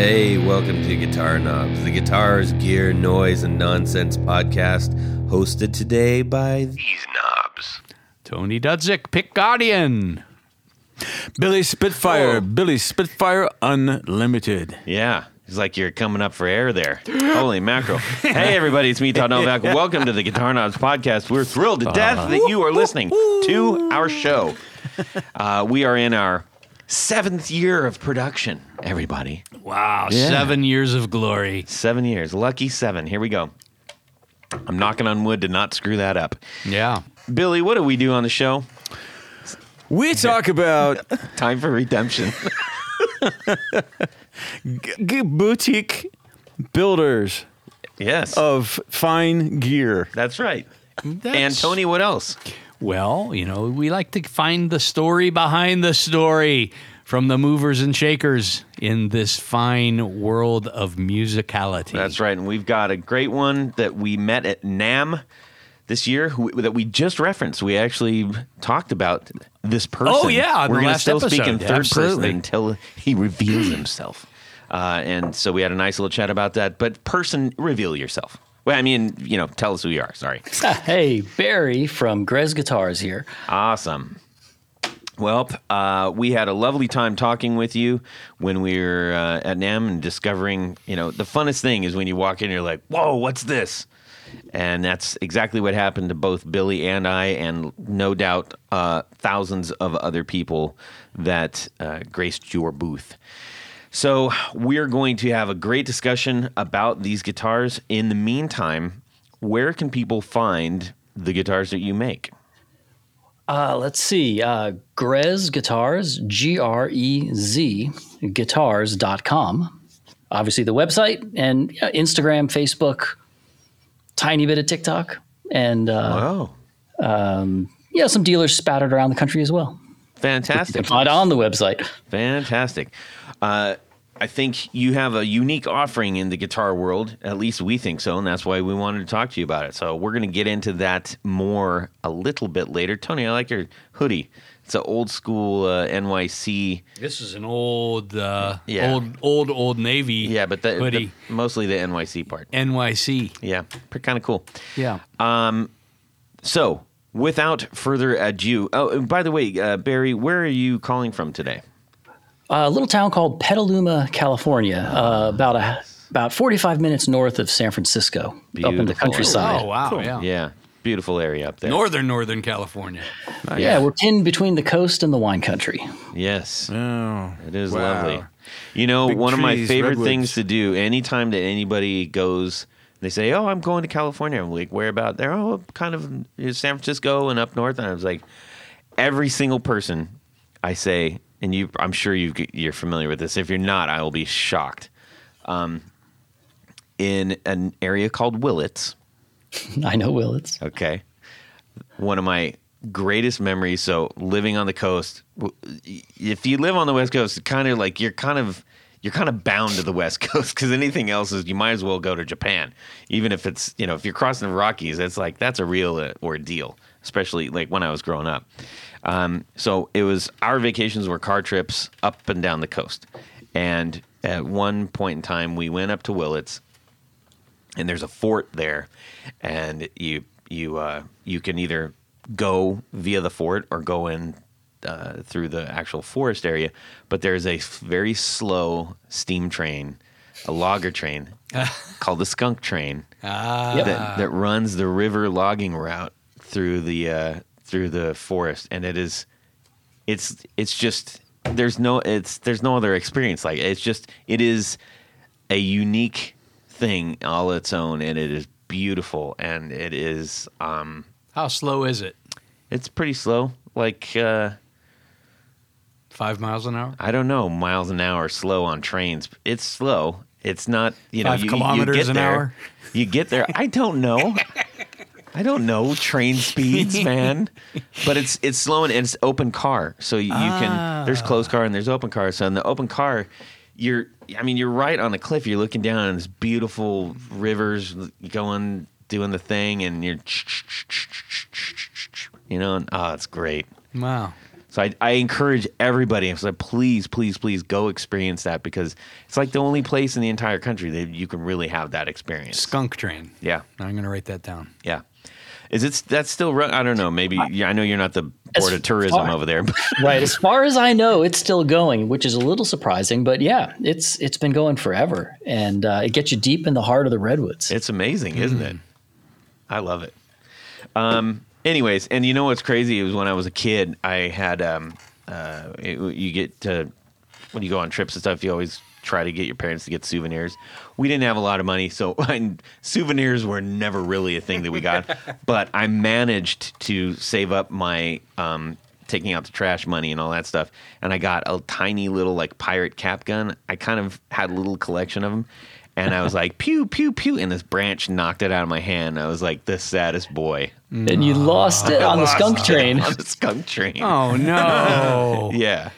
Hey, welcome to Guitar Knobs, the guitars, gear, noise, and nonsense podcast, hosted today by these knobs. Tony Dudzik, Pick Guardian. Billy Spitfire, Billy Spitfire Unlimited. Yeah. It's like you're coming up for air there. Holy mackerel. Hey, everybody, it's me, Todd Novak. Welcome to the Guitar Knobs podcast. We're thrilled to death that you are listening to our show. Uh, we are in our seventh year of production, everybody. Wow, Yeah. seven years of glory. Seven years. Lucky seven. Here we go. I'm knocking on wood to not screw that up. Yeah. Billy, what do we do on the show? We talk about Time for redemption. g- boutique builders yes. of fine gear. That's right. And Tony, what else? Well, you know, we like to find the story behind the story from the movers and shakers in this fine world of musicality. That's right. And we've got a great one that we met at NAMM this year who, that we just referenced. We actually talked about this person. Oh, yeah, We're gonna last still speak in third Absolutely. person until he reveals himself. Uh, and so we had a nice little chat about that. But person, reveal yourself. Well, I mean, you know, tell us who you are. Sorry. Hey, Barry from Grez Guitars here. Awesome. Well, uh, we had a lovely time talking with you when we were uh, at NAMM and discovering, you know, the funnest thing is when you walk in and you're like, whoa, what's this? And that's exactly what happened to both Billy and I, and no doubt uh, thousands of other people that uh, graced your booth. So, we're going to have a great discussion about these guitars. In the meantime, where can people find the guitars that you make? Uh, let's see. Uh, Grez Guitars, G R E Z, guitars.com. Obviously, the website and uh, Instagram, Facebook, tiny bit of TikTok, and uh, Oh, yeah, some dealers spattered around the country as well. You fantastic. can find on the website. Fantastic. Uh, I think you have a unique offering in the guitar world. At least we think so, and that's why we wanted to talk to you about it. So we're going to get into that more a little bit later. Tony, I like your hoodie. It's an old school uh, NYC. This is an old, uh, Yeah. old, old, old Navy Yeah, but the, hoodie. the mostly the NYC part. NYC. Yeah, kind of cool. Yeah. Um, So without further ado, oh, and by the way, uh, Barry, where are you calling from today? a little town called Petaluma, California, uh, about a about 45 minutes north of San Francisco, up in the countryside. oh, wow. Yeah. Yeah, beautiful area up there. Northern, Northern California. yeah, we're pinned between the coast and the wine country. Yes. Oh, It is Wow. lovely. You know, Big one of my favorite redwoods. things to do anytime that anybody goes, they say, "Oh, I'm going to California." I'm like, "Where about?" They're oh, kind of San Francisco and up north. And I was like, every single person I say, and you, I'm sure you you're familiar with this. If you're not, I will be shocked. Um, in an area called Willits, I know Willits. Okay. One of my greatest memories. So living on the coast, if you live on the West Coast, kind of like you're kind of you're kind of bound to the West Coast because anything else is you might as well go to Japan, even if it's you know if you're crossing the Rockies, it's like that's a real uh, ordeal, especially like when I was growing up. Um, so it was our vacations were car trips up and down the coast, and at one point in time we went up to Willits and there's a fort there, and you you uh, you can either go via the fort or go in uh, through the actual forest area. But there's a very slow steam train, a logger train called the skunk train Yep. that that runs the river logging route through the uh, through the forest, and it is it's it's just there's no it's there's no other experience like it. it's just it is a unique thing all its own, and it is beautiful, and it is um How slow is it? it's pretty slow like uh Five miles an hour? I don't know miles an hour slow on trains. It's slow. It's not you know Five you, you get an there, hour? You get there. I don't know. I don't know train speeds, man. But it's it's slow and it's open car, so you, you can. There's closed ah. car and there's open car. So in the open car, you're. I mean, you're right on the cliff. You're looking down on this beautiful rivers going, doing the thing, and you're. You know, and, oh, it's great. Wow. So I, I encourage everybody. I said, please, please, please go experience that because it's like the only place in the entire country that you can really have that experience. Skunk Train. Yeah, I'm going to write that down. yeah. Is it that's still run? I don't know. Maybe yeah, I know you're not the board of tourism far- over there, but right. As far as I know, it's still going, which is a little surprising. But yeah, it's it's been going forever, and uh, it gets you deep in the heart of the redwoods. it's amazing, isn't it? Mm. I love it. Um. Anyways, and you know what's crazy? It was when I was a kid. I had um. Uh. it- you get to when you go on trips and stuff. You always try to get your parents to get souvenirs. We didn't have a lot of money, so souvenirs were never really a thing that we got. but I managed to save up my um, taking out the trash money and all that stuff, and I got a tiny little like pirate cap gun. I kind of had a little collection of them. And I was like, pew, pew, pew. And this branch knocked it out of my hand. I was like, the saddest boy. and you lost it on the skunk train. On the skunk train. Oh, no. Yeah.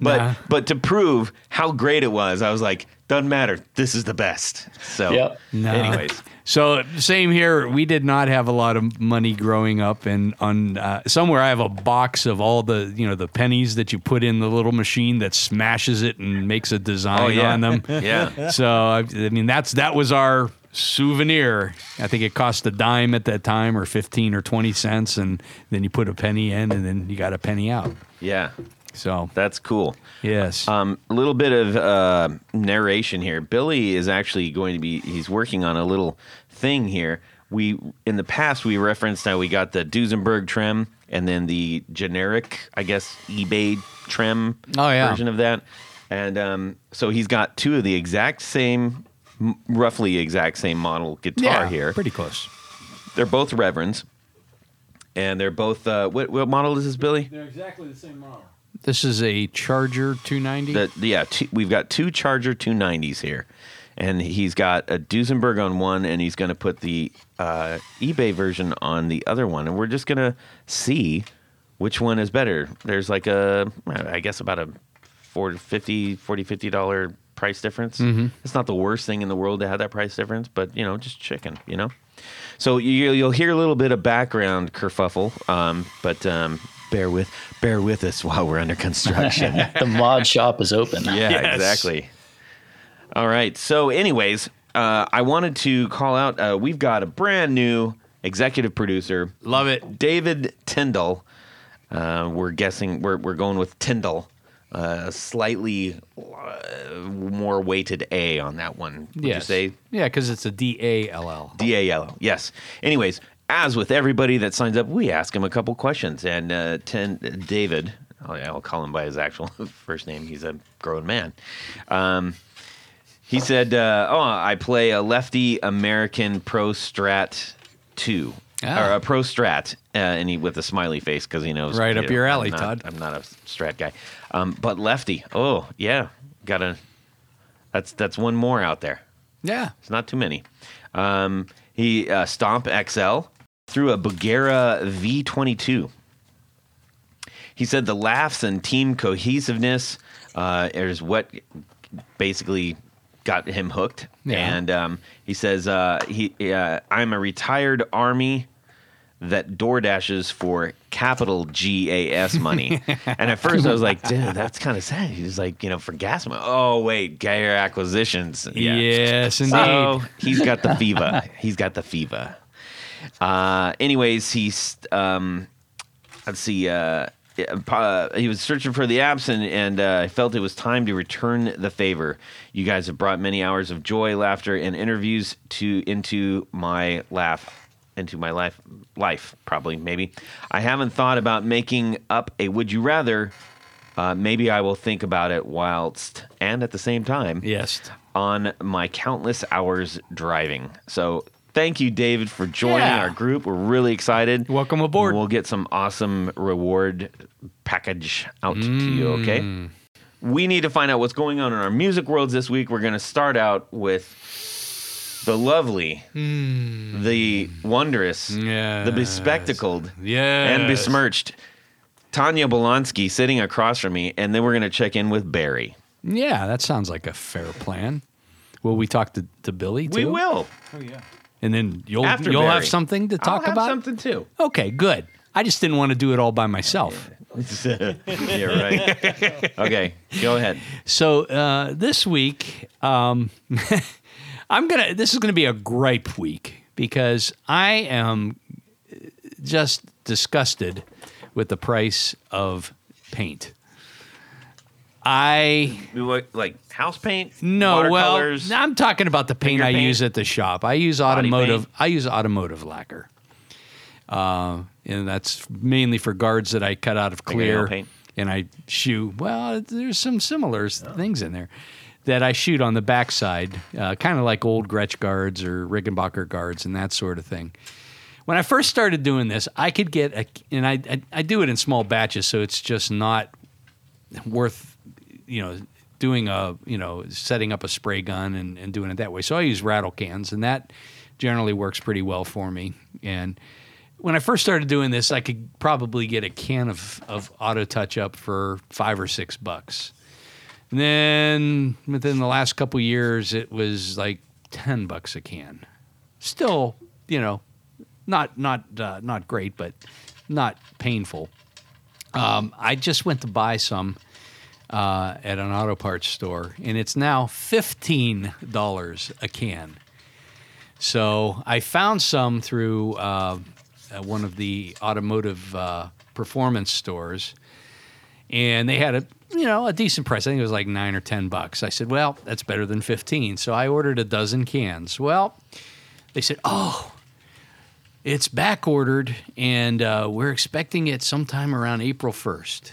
But Nah. but to prove how great it was, I was like, doesn't matter. This is the best. So Yep. No. anyways. So same here. We did not have a lot of money growing up, and on uh, somewhere I have a box of all the you know the pennies that you put in the little machine that smashes it and makes a design Oh, yeah. on them. Yeah. So I, I mean that's that was our souvenir. I think it cost a dime at that time, or fifteen or twenty cents, and then you put a penny in, and then you got a penny out. Yeah. So That's cool. yes, Um, a little bit of uh, narration here. Billy is actually going to be. He's working on a little thing here. We in the past we referenced how we got the Duesenberg trim and then the generic, I guess, eBay trim Oh, yeah. version of that. And um, so he's got two of the exact same, m- roughly exact same model guitar yeah, here. pretty close. They're both Reverends, and they're both. Uh, what what model is this, Billy? They're exactly the same model. This is a Charger 290. The, yeah, two, we've got two Charger 290s here, and he's got a Duesenberg on one, and he's going to put the uh, eBay version on the other one, and we're just going to see which one is better. There's like a, I guess about a 40, 50, 40, 50 dollar price difference. It's not the worst thing in the world to have that price difference, but you know, just chicken, you know. So you, you'll hear a little bit of background kerfuffle, um, but um, bear with bear with us while we're under construction. The mod shop is open. Yeah, Yes. exactly. All right. So, anyways, uh, I wanted to call out. Uh, we've got a brand new executive producer, Love it. David Tyndall. Uh, we're guessing we're we're going with Tyndall. Uh, slightly uh, more weighted A on that one. Would yes. you say Yeah, because it's a D A L L. D A yellow. Yes. Anyways, as with everybody that signs up, we ask him a couple questions. And uh, ten, David, I'll, I'll call him by his actual first name. He's a grown man. Um, he said, uh, "Oh, I play a lefty American Pro Strat two, Ah. or a Pro Strat," uh, and he with a smiley face because he knows Right up your alley, I'm not, Todd. I'm not a Strat guy, um, but lefty. Oh yeah, got to. That's that's one more out there. Yeah. It's not too many. Um, he uh, Stomp XL through a Bugera V22. He said the laughs and team cohesiveness uh, is what basically got him hooked. Yeah. And um, he says uh, he uh, I'm a retired army that door dashes for capital G A S money. and at first I was like, dude, that's kind of sad. He's like, you know, for gas money. Oh wait, Gayer acquisitions. Yeah. Yes, indeed. So he's got the fever. He's got the fever. Uh, anyways, he's um, let's see. Uh, uh, he was searching for the apps and and uh, felt it was time to return the favor. You guys have brought many hours of joy, laughter, and interviews to into my laugh into my life life probably maybe i haven't thought about making up a would you rather uh, maybe i will think about it whilst and at the same time yes. on my countless hours driving. So thank you, David, for joining Yeah. our group. We're really excited. Welcome aboard. We'll get some awesome reward package out to you, okay? Mm. We need to find out what's going on in our music worlds this week. We're going to start out with the lovely, the wondrous, the bespectacled, Yes. and besmirched Tanya Bolonsky sitting across from me. And then we're going to check in with Barry. Yeah, that sounds like a fair plan. Will we talk to, to Billy too? We will. And then you'll After you'll Barry. have something to I'll talk have about. something too. Okay, good. I just didn't want to do it all by myself. yeah, right. Okay, go ahead. So uh, this week, um, I'm gonna. This is gonna be a gripe week because I am just disgusted with the price of paint. I look Like house paint? no, well. I'm talking about the paint I paint? use at the shop. I use automotive. I use automotive lacquer, uh, and that's mainly for guards that I cut out of clear and I shoot. Well, there's some similar s things in there that I shoot on the backside, uh, kind of like old Gretsch guards or Rickenbacker guards and that sort of thing. When I first started doing this, I could get a, and I, I I do it in small batches, so it's just not worth you know doing a you know setting up a spray gun and, and doing it that way. So i use rattle cans and that generally works pretty well for me. And when i first started doing this i could probably get a can of, of auto touch up for five or six bucks. And then within the last couple years it was like 10 bucks a can. Still you know not not uh, not great but not painful. Um, I just went to buy some uh, at an auto parts store, and it's now fifteen dollars a can. So I found some through uh, uh, one of the automotive uh, performance stores, and they had a you know a decent price. I think it was like nine or ten bucks. I said, "Well, that's better than 15. So I ordered a dozen cans. Well, they said, "Oh, it's back ordered, and uh, we're expecting it sometime around April 1st.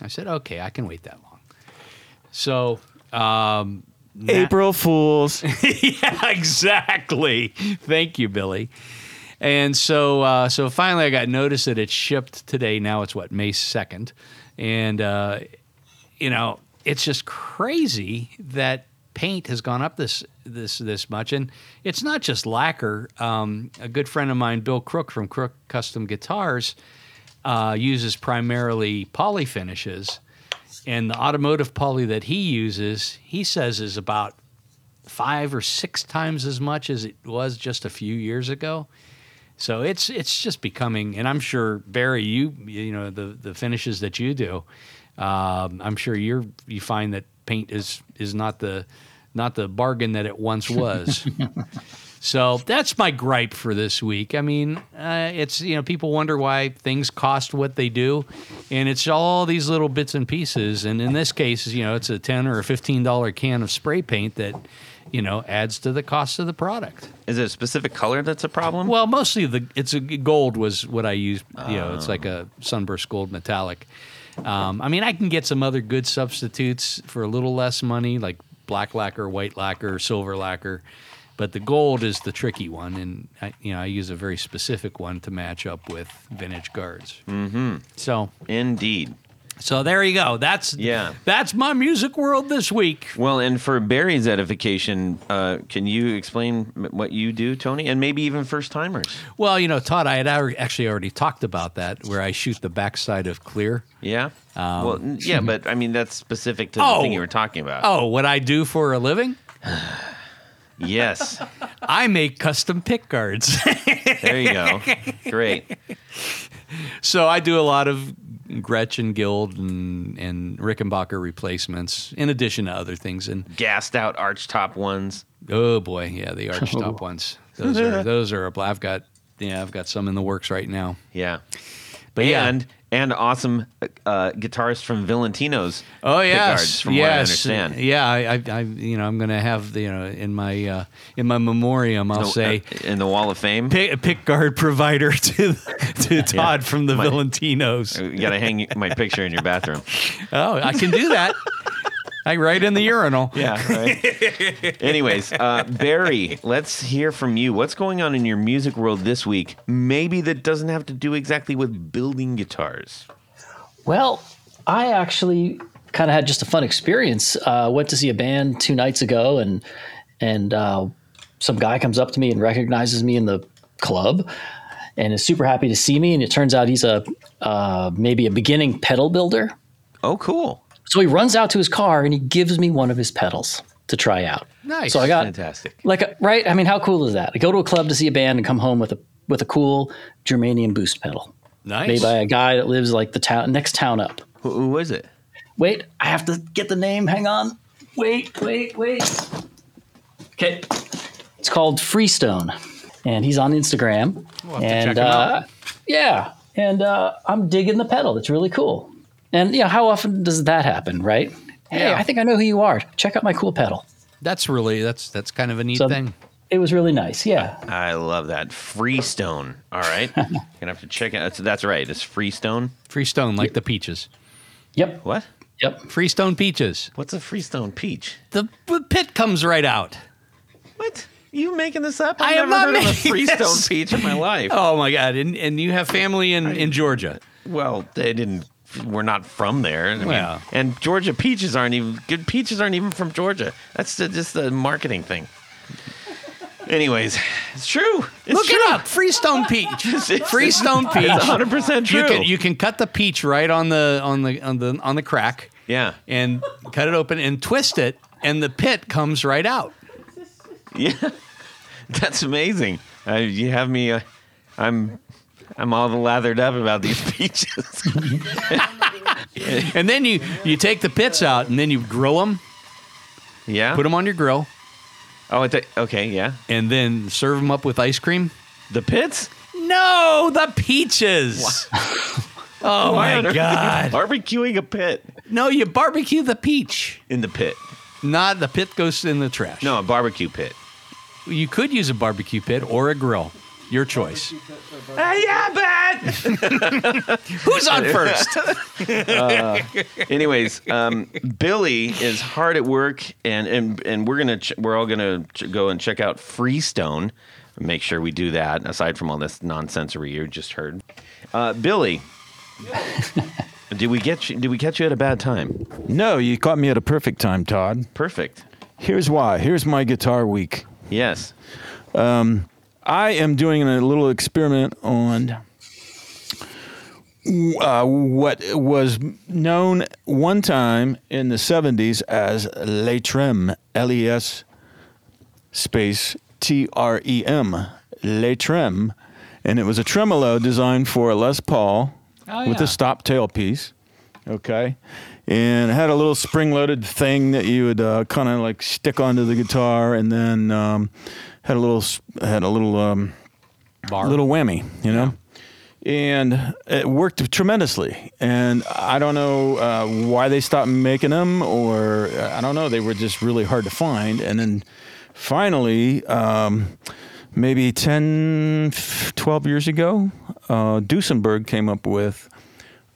I said, okay, I can wait that long. So, um, na- April Fools. yeah, exactly. Thank you, Billy. And so, uh, so finally, I got notice that it shipped today. Now it's what May second, and uh, you know, it's just crazy that paint has gone up this this this much, and it's not just lacquer. Um, a good friend of mine, Bill Crook from Crook Custom Guitars, uh, uses primarily poly finishes, and the automotive poly that he uses, he says, is about five or six times as much as it was just a few years ago. So it's it's just becoming, and I'm sure Barry, you you know the the finishes that you do, um, I'm sure you're you find that paint is is not the not the bargain that it once was. so that's my gripe for this week. I mean, uh, it's you know people wonder why things cost what they do, and it's all these little bits and pieces. And in this case, you know, it's a ten or a fifteen dollar can of spray paint that you know adds to the cost of the product. Is it a specific color that's a problem? Well, mostly the it's a gold was what I used. You know, it's like a sunburst gold metallic. Um, I mean, I can get some other good substitutes for a little less money, like black lacquer, white lacquer, silver lacquer. But the gold is the tricky one, and I, you know I use a very specific one to match up with vintage guards. Mm-hmm. So, Indeed. so there you go. That's Yeah. That's my music world this week. Well, and for Barry's edification, uh, can you explain what you do, Tony, and maybe even first timers? Well, you know, Todd, I had actually already talked about that, where I shoot the backside of clear. Yeah. well, yeah, but I mean that's specific to Oh. the thing you were talking about. Oh, what I do for a living? Yes. I make custom pick guards. There you go. Great. so I do a lot of Gretchen Guild and, and Rickenbacker replacements, in addition to other things. And Gassed out archtop ones. oh boy, yeah, the archtop oh. ones. Those are those are. a- I've got yeah, I've got some in the works right now. Yeah. But yeah. And awesome uh, guitarist from Valentino's. Oh pick yes, from yes, what I understand. Yeah, I, I, I, you know, I'm going to have the, you know, in my uh, in my memoriam, I'll No, say uh, in the Wall of Fame. pick, pick guard provider to to Todd from the My- Valentinos. You got to hang my picture in your bathroom. Oh, I can do that. I write in the urinal. Yeah. Right. Anyways, uh, Barry, let's hear from you. What's going on in your music world this week? Maybe that doesn't have to do exactly with building guitars. Well, I actually kind of had just a fun experience. Uh, went to see a band two nights ago, and and uh, some guy comes up to me and recognizes me in the club, and is super happy to see me. And it turns out he's a uh, maybe a beginning pedal builder. Oh, cool. So he runs out to his car and he gives me one of his pedals to try out. Nice. So I got Fantastic. like a, right. I mean, how cool is that? I go to a club to see a band and come home with a with a cool Germanium boost pedal. Nice. made by a guy that lives like the town next town up. Who, who was it? Wait, I have to get the name. Hang on. Wait, wait, wait. Okay. It's called Freestone, and he's on Instagram. We'll have to and check him uh, out. yeah, and uh, I'm digging the pedal. It's really cool. And you know, how often does that happen, right? Hey, Yeah. I think I know who you are. Check out my cool pedal. That's really that's that's kind of a neat So- thing. It was really nice. Yeah. I love that Freestone. All right, gonna have to check it. That's, that's right. It's Freestone. Freestone, like the peaches. Yep. What? Yep. Freestone peaches. What's a Freestone peach? The, the pit comes right out. What? You making this up? I I've am never not heard of a Freestone this. peach in my life. Oh my god! And and you have family in, in Georgia. Well, they didn't. We're not from there. I mean, Well. and Georgia peaches aren't even good. Peaches aren't even from Georgia. That's the, just the marketing thing. Anyways, it's true. It's Look true. it up. Freestone peach. It's- Freestone peach. 100 percent true. You can you can cut the peach right on the on the on the on the crack yeah, and cut it open and twist it, and the pit comes right out. yeah. That's amazing. Uh, you have me. Uh, I'm. I'm all lathered up about these peaches. And then you you take the pits out, and then you grill them, yeah. put them on your grill, Oh, okay. Yeah. and then serve them up with ice cream. The pits. No, the peaches. oh Why my earth are you god! Barbecuing a pit No, you barbecue the peach. in the pit. Not the pit goes in the trash. No, a barbecue pit. you could use a barbecue pit or a grill. Your choice. yeah, but. Who's on first? Anyways, um, Billy is hard at work, and and and we're gonna ch- we're all gonna ch- go and check out Freestone. Make sure we do that. Aside from all this nonsensory you just heard, uh, Billy. did we get you, did we catch you at a bad time? No, you caught me at a perfect time, Todd. Perfect. Here's why. Here's my guitar week. Yes. I am doing a little experiment on uh, what was known one time in the 70s as Les Trem, L E S space T R E M, Les Trem. And it was a tremolo designed for a Les Paul Oh, with yeah. a stop tailpiece. Okay. And it had a little spring loaded thing that you would uh, kind of like stick onto the guitar and then um, had a little, had a little, um, Bar. little whammy, you know? And it worked tremendously. And I don't know uh, why they stopped making them, or I don't know, they were just really hard to find. And then finally, um, maybe 10, 12 years ago, uh, Duesenberg came up with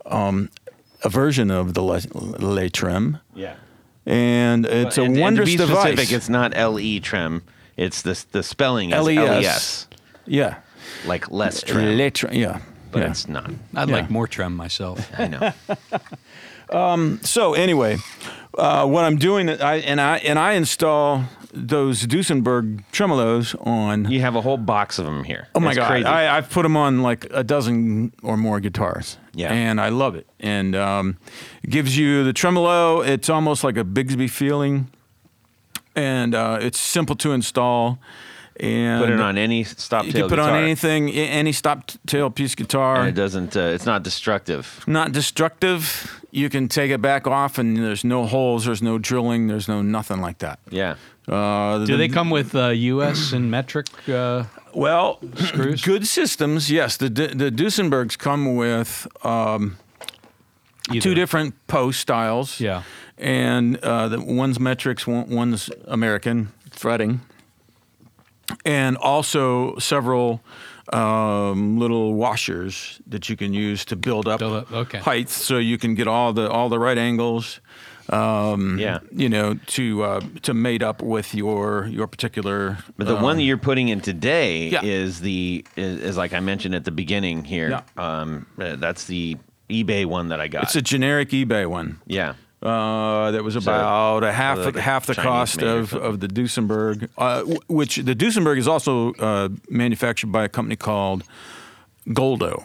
um, a version of the Le, Le Trem. Yeah. And it's a and, and wondrous to be device. specific, it's not L E Trem. It's the the spelling is L LES. E S, yeah. like less Trem, Le yeah. but yeah. it's not. I'd Yeah. like more trim myself. I know. So anyway, uh, what I'm doing, I and I and I install those Duesenberg tremolos on. You have a whole box of them here. Oh my It's god! Crazy. I, I've put them on like a dozen or more guitars. Yeah. and I love it. And um, it gives you the tremolo. It's almost like a Bigsby feeling, and uh, it's simple to install. And Put it on any stop tail. You can put guitar. on anything, any stop tail piece guitar. and it doesn't. Uh, it's not destructive. not destructive. You can take it back off, and there's no holes, there's no drilling, there's no nothing like that. Yeah. Uh, Do the- they come with uh, U.S. and metric? Uh, Well, Screws? good systems. Yes, the the Duesenbergs come with um, two different post styles. Yeah. and uh, the one's metrics, one, one's American fretting, and also several um, little washers that you can use to build up Build up, okay. height, so you can get all the all the right angles. Um, Yeah. you know, to uh, to mate up with your your particular. But the um, one that you're putting in today Yeah. is the is, is like I mentioned at the beginning here. Yeah. Um, uh, that's the eBay one that I got. It's a generic eBay one. yeah. Uh, that was about a half like a half the Chinese cost of, of the Duesenberg, uh, which the Duesenberg is also uh, manufactured by a company called Goldo.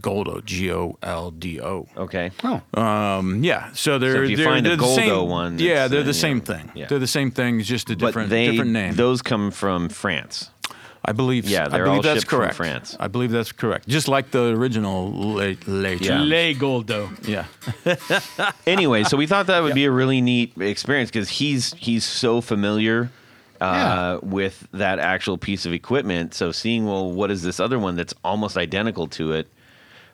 Goldo, G O L D O. Okay. Um, yeah, so they're if you they're, find they're the Goldo same, one, yeah, they're the you same know, thing. yeah. They're the same thing, it's just a But different they different name. those come from France. I believe. Yeah, they're believe all that's shipped from correct. France. I believe that's correct. Just like the original Le, Le Yeah. Le Goldo. yeah. anyway, so we thought that would be a really neat experience because he's he's so familiar uh, with that actual piece of equipment. So seeing well, what is this other one that's almost identical to it?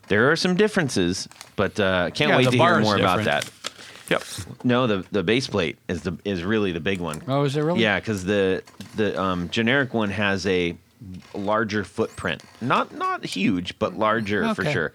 There are some differences, but uh, can't Yeah, wait the to hear bar is more about different. that. Yep. No, the the base plate is the is really the big one. Oh, is it really? Yeah, because the the um, generic one has a larger footprint, not not huge, but larger for sure.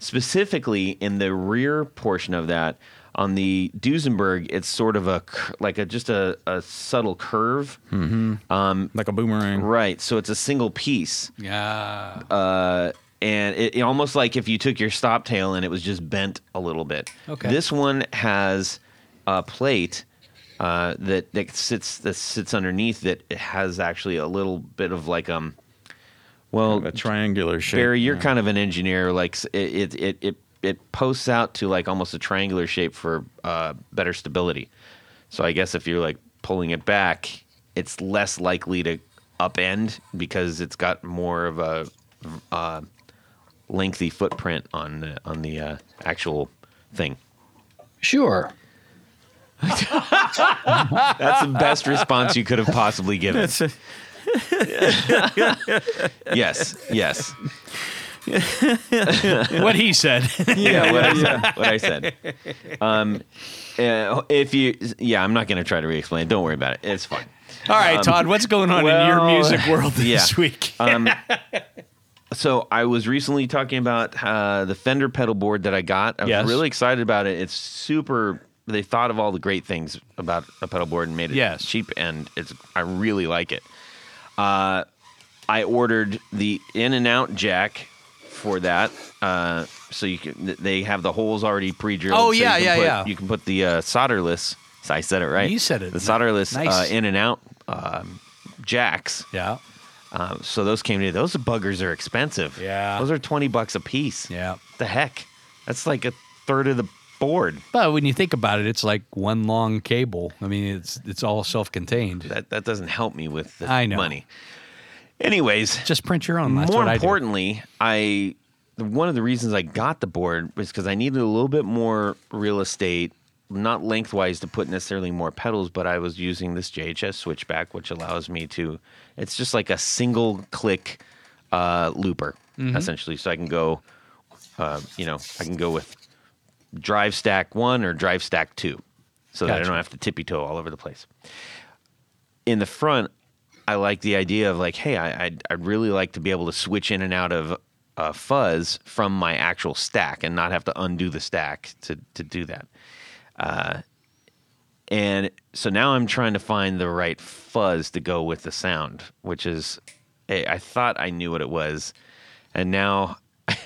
Specifically in the rear portion of that, on the Duesenberg, it's sort of a like a just a, a subtle curve, Like a boomerang. right? So it's a single piece, Yeah. uh, and it, it almost like if you took your stop tail and it was just bent a little bit. Okay. This one has a plate uh, that that sits that sits underneath that it has actually a little bit of like um. Well, A triangular shape. Barry, you're yeah. kind of an engineer. Like it, it, it, it, it posts out to like almost a triangular shape for uh, better stability. So I guess if you're like pulling it back, it's less likely to upend because it's got more of a uh, lengthy footprint on the on the uh, actual thing. Sure. That's the best response you could have possibly given. It's a- yes, yes. what he said. yeah, what I said. What I said. Um, uh, if you, yeah, I'm not going to try to re-explain. Don't worry about it. It's fine. All right, Todd, what's going on in your music world this yeah. week? Um, so I was recently talking about uh, the Fender pedal board that I got. I was Yes. really excited about it. It's super. They thought of all the great things about a pedal board and made it Yes. cheap, and it's. I really like it. Uh, I ordered the in and out jack for that. Uh, so you can. They have the holes already pre-drilled. Oh, yeah, can yeah, put- yeah. You can put the uh, solderless. So I said it right. You said it. The solderless Nice. uh, in and out um, jacks. yeah. Um, so those came to those buggers are expensive. Yeah. those are twenty bucks a piece. Yeah. the heck, that's like a third of the board. But when you think about it, it's like one long cable. I mean, it's it's all self-contained. That that doesn't help me with the I know. money. Anyways, Just print your own. That's more what I importantly, I, one of the reasons I got the board was because I needed a little bit more real estate, not lengthwise to put necessarily more pedals, but I was using this JHS switchback, which allows me to. It's just like a single click uh, looper, Mm-hmm. essentially. So I can go, uh, you know, I can go with drive stack one or drive stack two, so that I don't have to tippy toe all over the place in the front, I like the idea of like, hey, I, I'd, I'd really like to be able to switch in and out of uh, fuzz from my actual stack and not have to undo the stack to to do that. Uh, and so now I'm trying to find the right fuzz to go with the sound, which is, I thought I knew what it was, and now.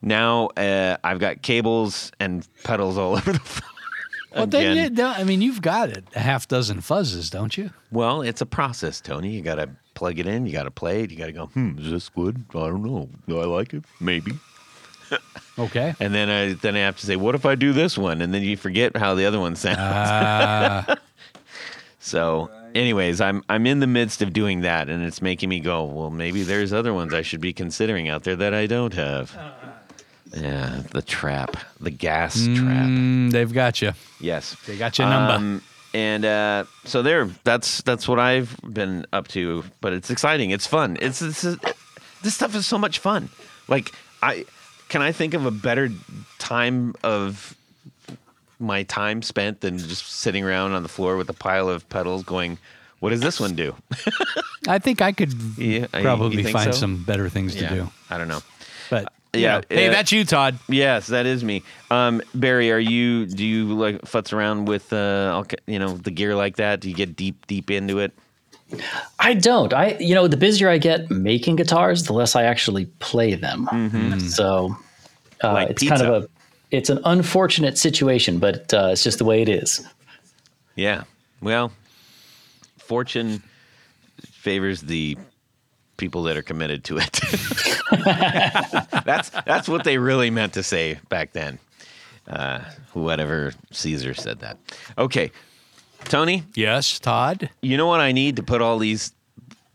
Now uh, I've got cables and pedals all over the floor. Well, then you, don't- I mean, you've got it. A half dozen fuzzes, don't you? Well, it's a process, Tony. You got to plug it in. You got to play it. You got to go, hmm, is this good? I don't know. Do I like it? Maybe. Okay. And then I then I have to say, what if I do this one? And then you forget how the other one sounds. Uh, so, anyways, I'm I'm in the midst of doing that, and it's making me go, well, maybe there's other ones I should be considering out there that I don't have. Yeah, the trap, the gas trap. mm, they've got you. Yes, They got your number. Um, and uh, so there, that's that's what I've been up to. But it's exciting. It's fun. It's, it's this stuff is so much fun. Like I can I think of a better time of my time spent than just sitting around on the floor with a pile of pedals going. What does this one do? I think I could Yeah, probably find so? some better things to do. I don't know. But Yeah, yeah, hey, uh, that's you, Todd. Yes, that is me. Um, Barry, are you? Do you like futz around with uh, all you know, the gear like that? Do you get deep, deep into it? I don't. I you know the busier I get making guitars, the less I actually play them. So uh, Like it's kind of a it's an unfortunate situation, but uh, it's just the way it is. Yeah. Well, fortune favors the people that are committed to it. that's that's what they really meant to say back then. Uh, whatever Caesar said that. Okay, Tony, Yes, Todd. you know what I need to put all these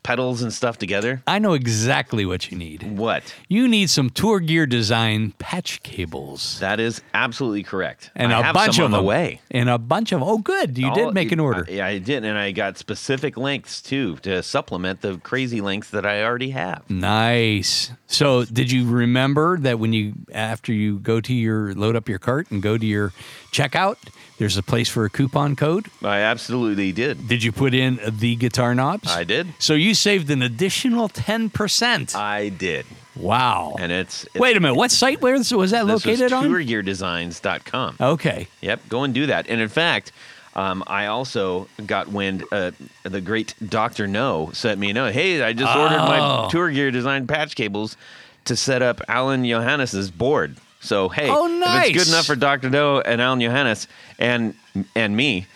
pedals and stuff together. I know exactly what you need. What? You need some Tour Gear Design patch cables. That is absolutely correct. And I a have bunch some of on them. the way. And a bunch of oh good. You All- did oh, make an order. Yeah, I did, and I got specific lengths too to supplement the crazy lengths that I already have. Nice. So, did you remember that when you after you go to your load up your cart and go to your checkout, there's a place for a coupon code? I absolutely did. Did you put in the guitar knobs? I did. So you saved an additional 10%. I did, wow. and it's, it's Wait a minute. What site was was that this located was on? tourgeardesigns.com. Okay. Yep, go and do that. And in fact, um, I also got wind. Uh, the great Doctor No sent me a note. Hey, I just ordered Oh. my Tour Gear Design patch cables to set up Alain Johannes's board. So hey, Oh, if it's good enough for Doctor No and Alain Johannes and and me,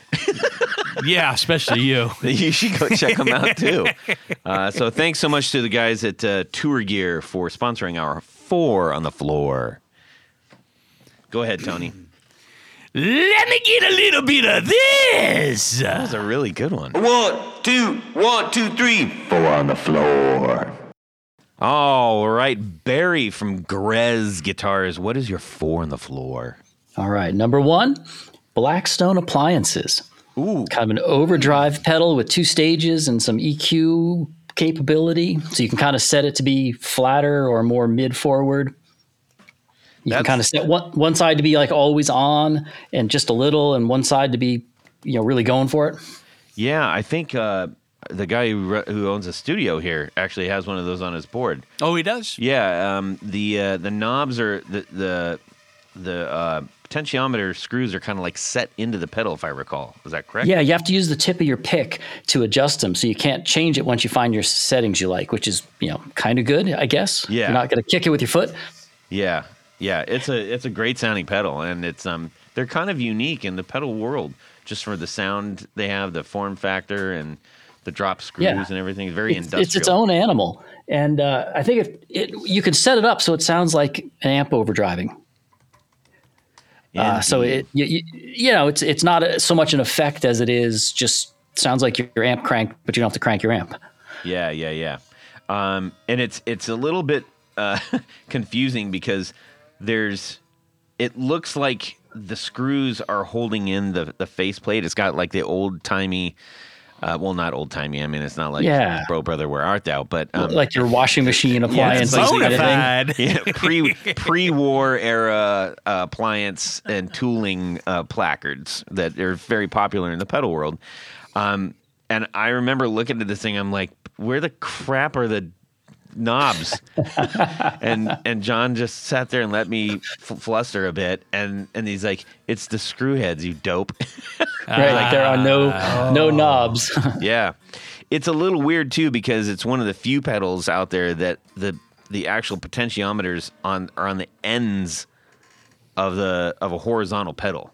Yeah, especially you. you should go check them out too. Uh, so thanks so much to the guys at uh, Tour Gear for sponsoring our four on the floor. Go ahead, Tony. Let me get a little bit of this. That was a really good one. One, two, one, two, three. Four on the floor. All right, Barry from Grez Guitars. What is your four on the floor? All right. Number one, Blackstone Appliances. Ooh, Kind of an overdrive pedal with two stages and some EQ capability. So you can kind of set it to be flatter or more mid forward. You That's- can kind of set one, one side to be like always on and just a little, and one side to be, you know, really going for it. yeah. I think uh, the guy who, ru- who owns a studio here actually has one of those on his board. Oh, he does? Yeah, um, the uh, the knobs are the the the uh, potentiometer screws are kind of like set into the pedal, if I recall. Is that correct? Yeah, you have to use the tip of your pick to adjust them. So you can't change it once you find your settings you like, which is, you know, kind of good, I guess. Yeah. You're not going to kick it with your foot. Yeah, yeah. It's a it's a great sounding pedal, and it's um they're kind of unique in the pedal world, just for the sound they have, the form factor, and the drop screws Yeah. and everything. Very It's, industrial. it's its own animal. And uh, I think it, it, you can set it up so it sounds like an amp overdriving. Uh, so it, you, you, know, it's it's not so much an effect as it is just sounds like your amp crank, but you don't have to crank your amp. Yeah, yeah, yeah. Um, and it's it's a little bit uh, confusing because there's it looks like the screws are holding in the the faceplate. It's got like the old timey. Uh, well, not old timey. I mean, it's not like Yeah. bro, brother, where art thou? But um, like your washing machine appliance. like kind of thing. yeah, pre pre war era uh, appliance and tooling uh, placards that are very popular in the pedal world. Um, and I remember looking at this thing. I'm like, where the crap are the knobs? and and John just sat there and let me f- fluster a bit. And and he's like, it's the screw heads, you dope. Right, like there are no no knobs. yeah. It's a little weird too because it's one of the few pedals out there that the the actual potentiometers on are on the ends of the of a horizontal pedal.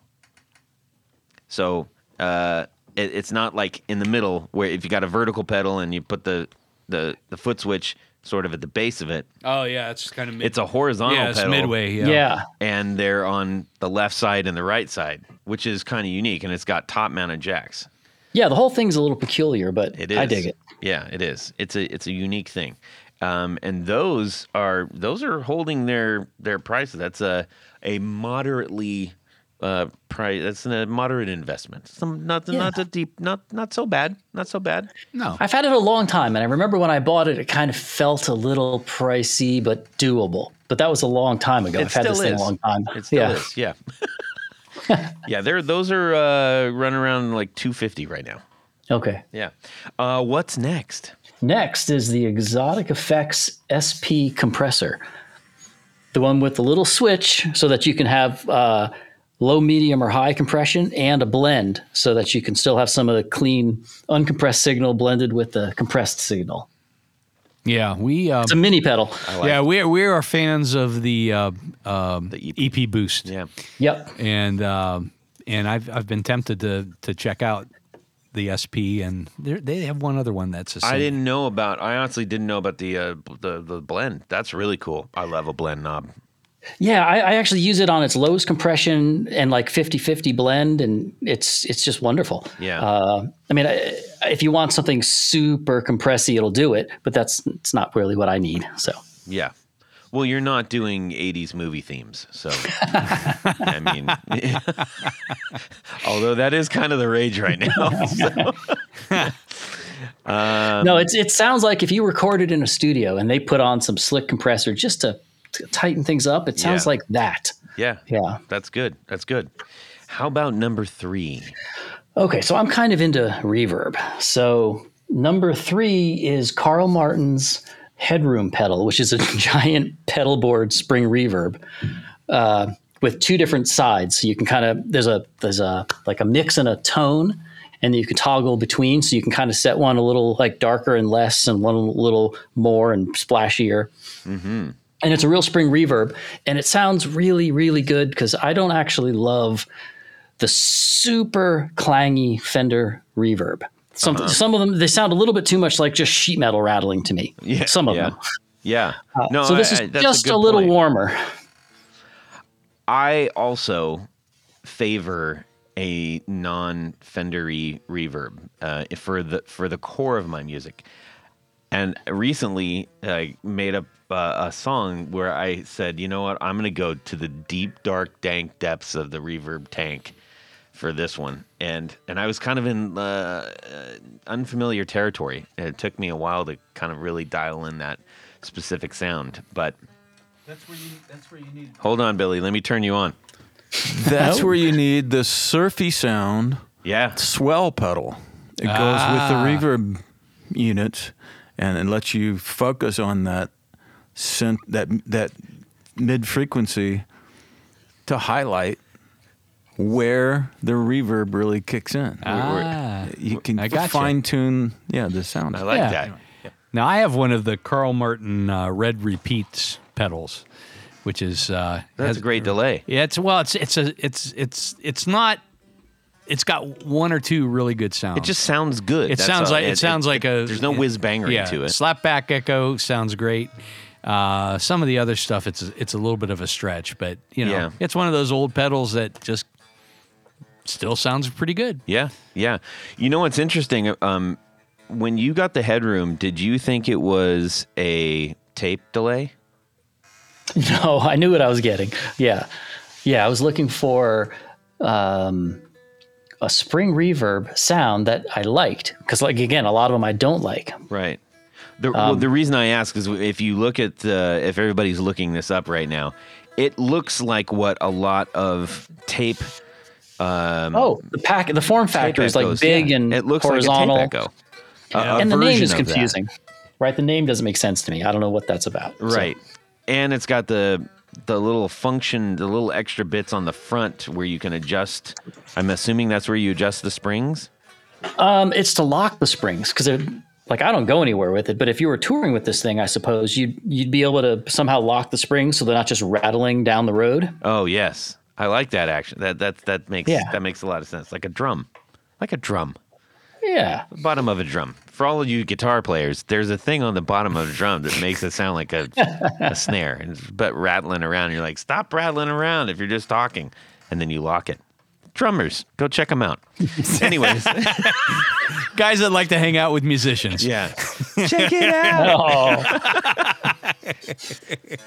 So uh, it, it's not like in the middle where if you got a vertical pedal and you put the the the foot switch sort of at the base of it, Oh, yeah. It's just kind of mid. it's a horizontal yeah, it's pedal midway. Yeah. yeah. and they're on the left side and the right side, which is kind of unique, and it's got top mounted jacks. Yeah, the whole thing's a little peculiar, but It is. I dig it. Yeah, it is. It's a it's a unique thing, um, and those are those are holding their their prices. That's a a moderately uh, price. That's a moderate investment. Some not not a deep, not not so bad, not so bad. No. I've had it a long time, and I remember when I bought it, it kind of felt a little pricey but doable. But that was a long time ago. It I've had still this thing is. a long time. It still yeah. is. Yeah. yeah, they're those are uh, running around like two fifty right now. Okay. Yeah. Uh, what's next? Next is the Xotic Effects SP compressor, the one with the little switch so that you can have uh, low, medium, or high compression, and a blend so that you can still have some of the clean, uncompressed signal blended with the compressed signal. Yeah. We. Um, It's a mini pedal. yeah, we we are fans of the, uh, um, The EP. Boost. Yeah. Yep. and um, and I've I've been tempted to to check out the SP, and they're- they have one other one that's a I sing- didn't know about. I honestly didn't know about the uh, the the blend. That's really cool. I love a blend knob. Yeah, I, I actually use it on its lowest compression and like 50-50 blend, and it's it's just wonderful. Yeah. Uh, I mean, I, if you want something super compressy, it'll do it, but that's it's not really what I need. So Yeah. Well, you're not doing 80s movie themes. So, I mean, although that is kind of the rage right now. so. no, it's it sounds like if you recorded in a studio and they put on some slick compressor just to, tighten things up, it sounds Yeah. like that. Yeah. Yeah. That's good. That's good. How about number three? Okay, so I'm kind of into reverb. So number three is Carl Martin's Headroom pedal, which is a giant pedal board spring reverb uh, with two different sides. So you can kind of there's a there's a like a mix and a tone, and you can toggle between. So you can kind of set one a little like darker and less, and one a little more and splashier. And it's a real spring reverb, and it sounds really really good because I don't actually love the super clangy Fender reverb. Some some of them they sound a little bit too much like just sheet metal rattling to me. Yeah. some of yeah. them. Yeah. no, Uh, so this I- is I- just good a, little point. warmer. I also favor a non-Fendery reverb uh, for the for the core of my music. And recently, I made up uh, a song where I said, "You know what? I'm going to go to the deep, dark, dank depths of the reverb tank for this one." And and I was kind of in uh, uh, unfamiliar territory. And it took me a while to kind of really dial in that specific sound, but. That's where you. That's where you need. Hold on, Billy. Let me turn you on. That's where you need the surfy sound Yeah. swell pedal. It goes Ah. with the reverb unit, and it lets you focus on that cent- that that mid frequency to highlight where the reverb really kicks in. Ah, you can gotcha. fine tune, yeah, the sound. I like Yeah. that. Now I have one of the Carl Martin uh, red repeats pedals, which is uh, That's has- a great delay. Yeah, it's well, it's it's a it's it's it's not. It's got one or two really good sounds. It just sounds good. it That's sounds all. like it, sounds like a. There's no whiz bangery yeah, to it. Slapback echo sounds great. Uh, some of the other stuff, it's it's a little bit of a stretch, but you know, Yeah. it's one of those old pedals that just still sounds pretty good. Yeah, yeah. You know what's interesting? Um, when you got the headroom, did you think it was a tape delay? No, I knew what I was getting. Yeah, yeah. I was looking for um, a spring reverb sound that I liked because, like, again, a lot of them I don't like. Right. The, Um, well, the reason I ask is if you look at the, if everybody's looking this up right now, it looks like what a lot of tape Oh, the pack, the form factor is like big yeah. and it looks horizontal, like a tape echo. A- and the name is confusing. Right, the name doesn't make sense to me. I don't know what that's about. So- Right. And it's got the the little function, the little extra bits on the front where you can adjust. I'm assuming that's where you adjust the springs. Um, it's to lock the springs because like I don't go anywhere with it. But if you were touring with this thing, I suppose you'd you'd be able to somehow lock the springs so they're not just rattling down the road. Oh yes, I like that action. That that that makes Yeah. that makes a lot of sense. Like a drum, like a drum, Yeah, bottom of a drum. For all of you guitar players, there's a thing on the bottom of a drum that makes it sound like a, a snare, and but rattling around. You're like, stop rattling around if you're just talking, and then you lock it. Drummers, go check them out. Anyways, Guys that like to hang out with musicians. yeah, check it out. oh,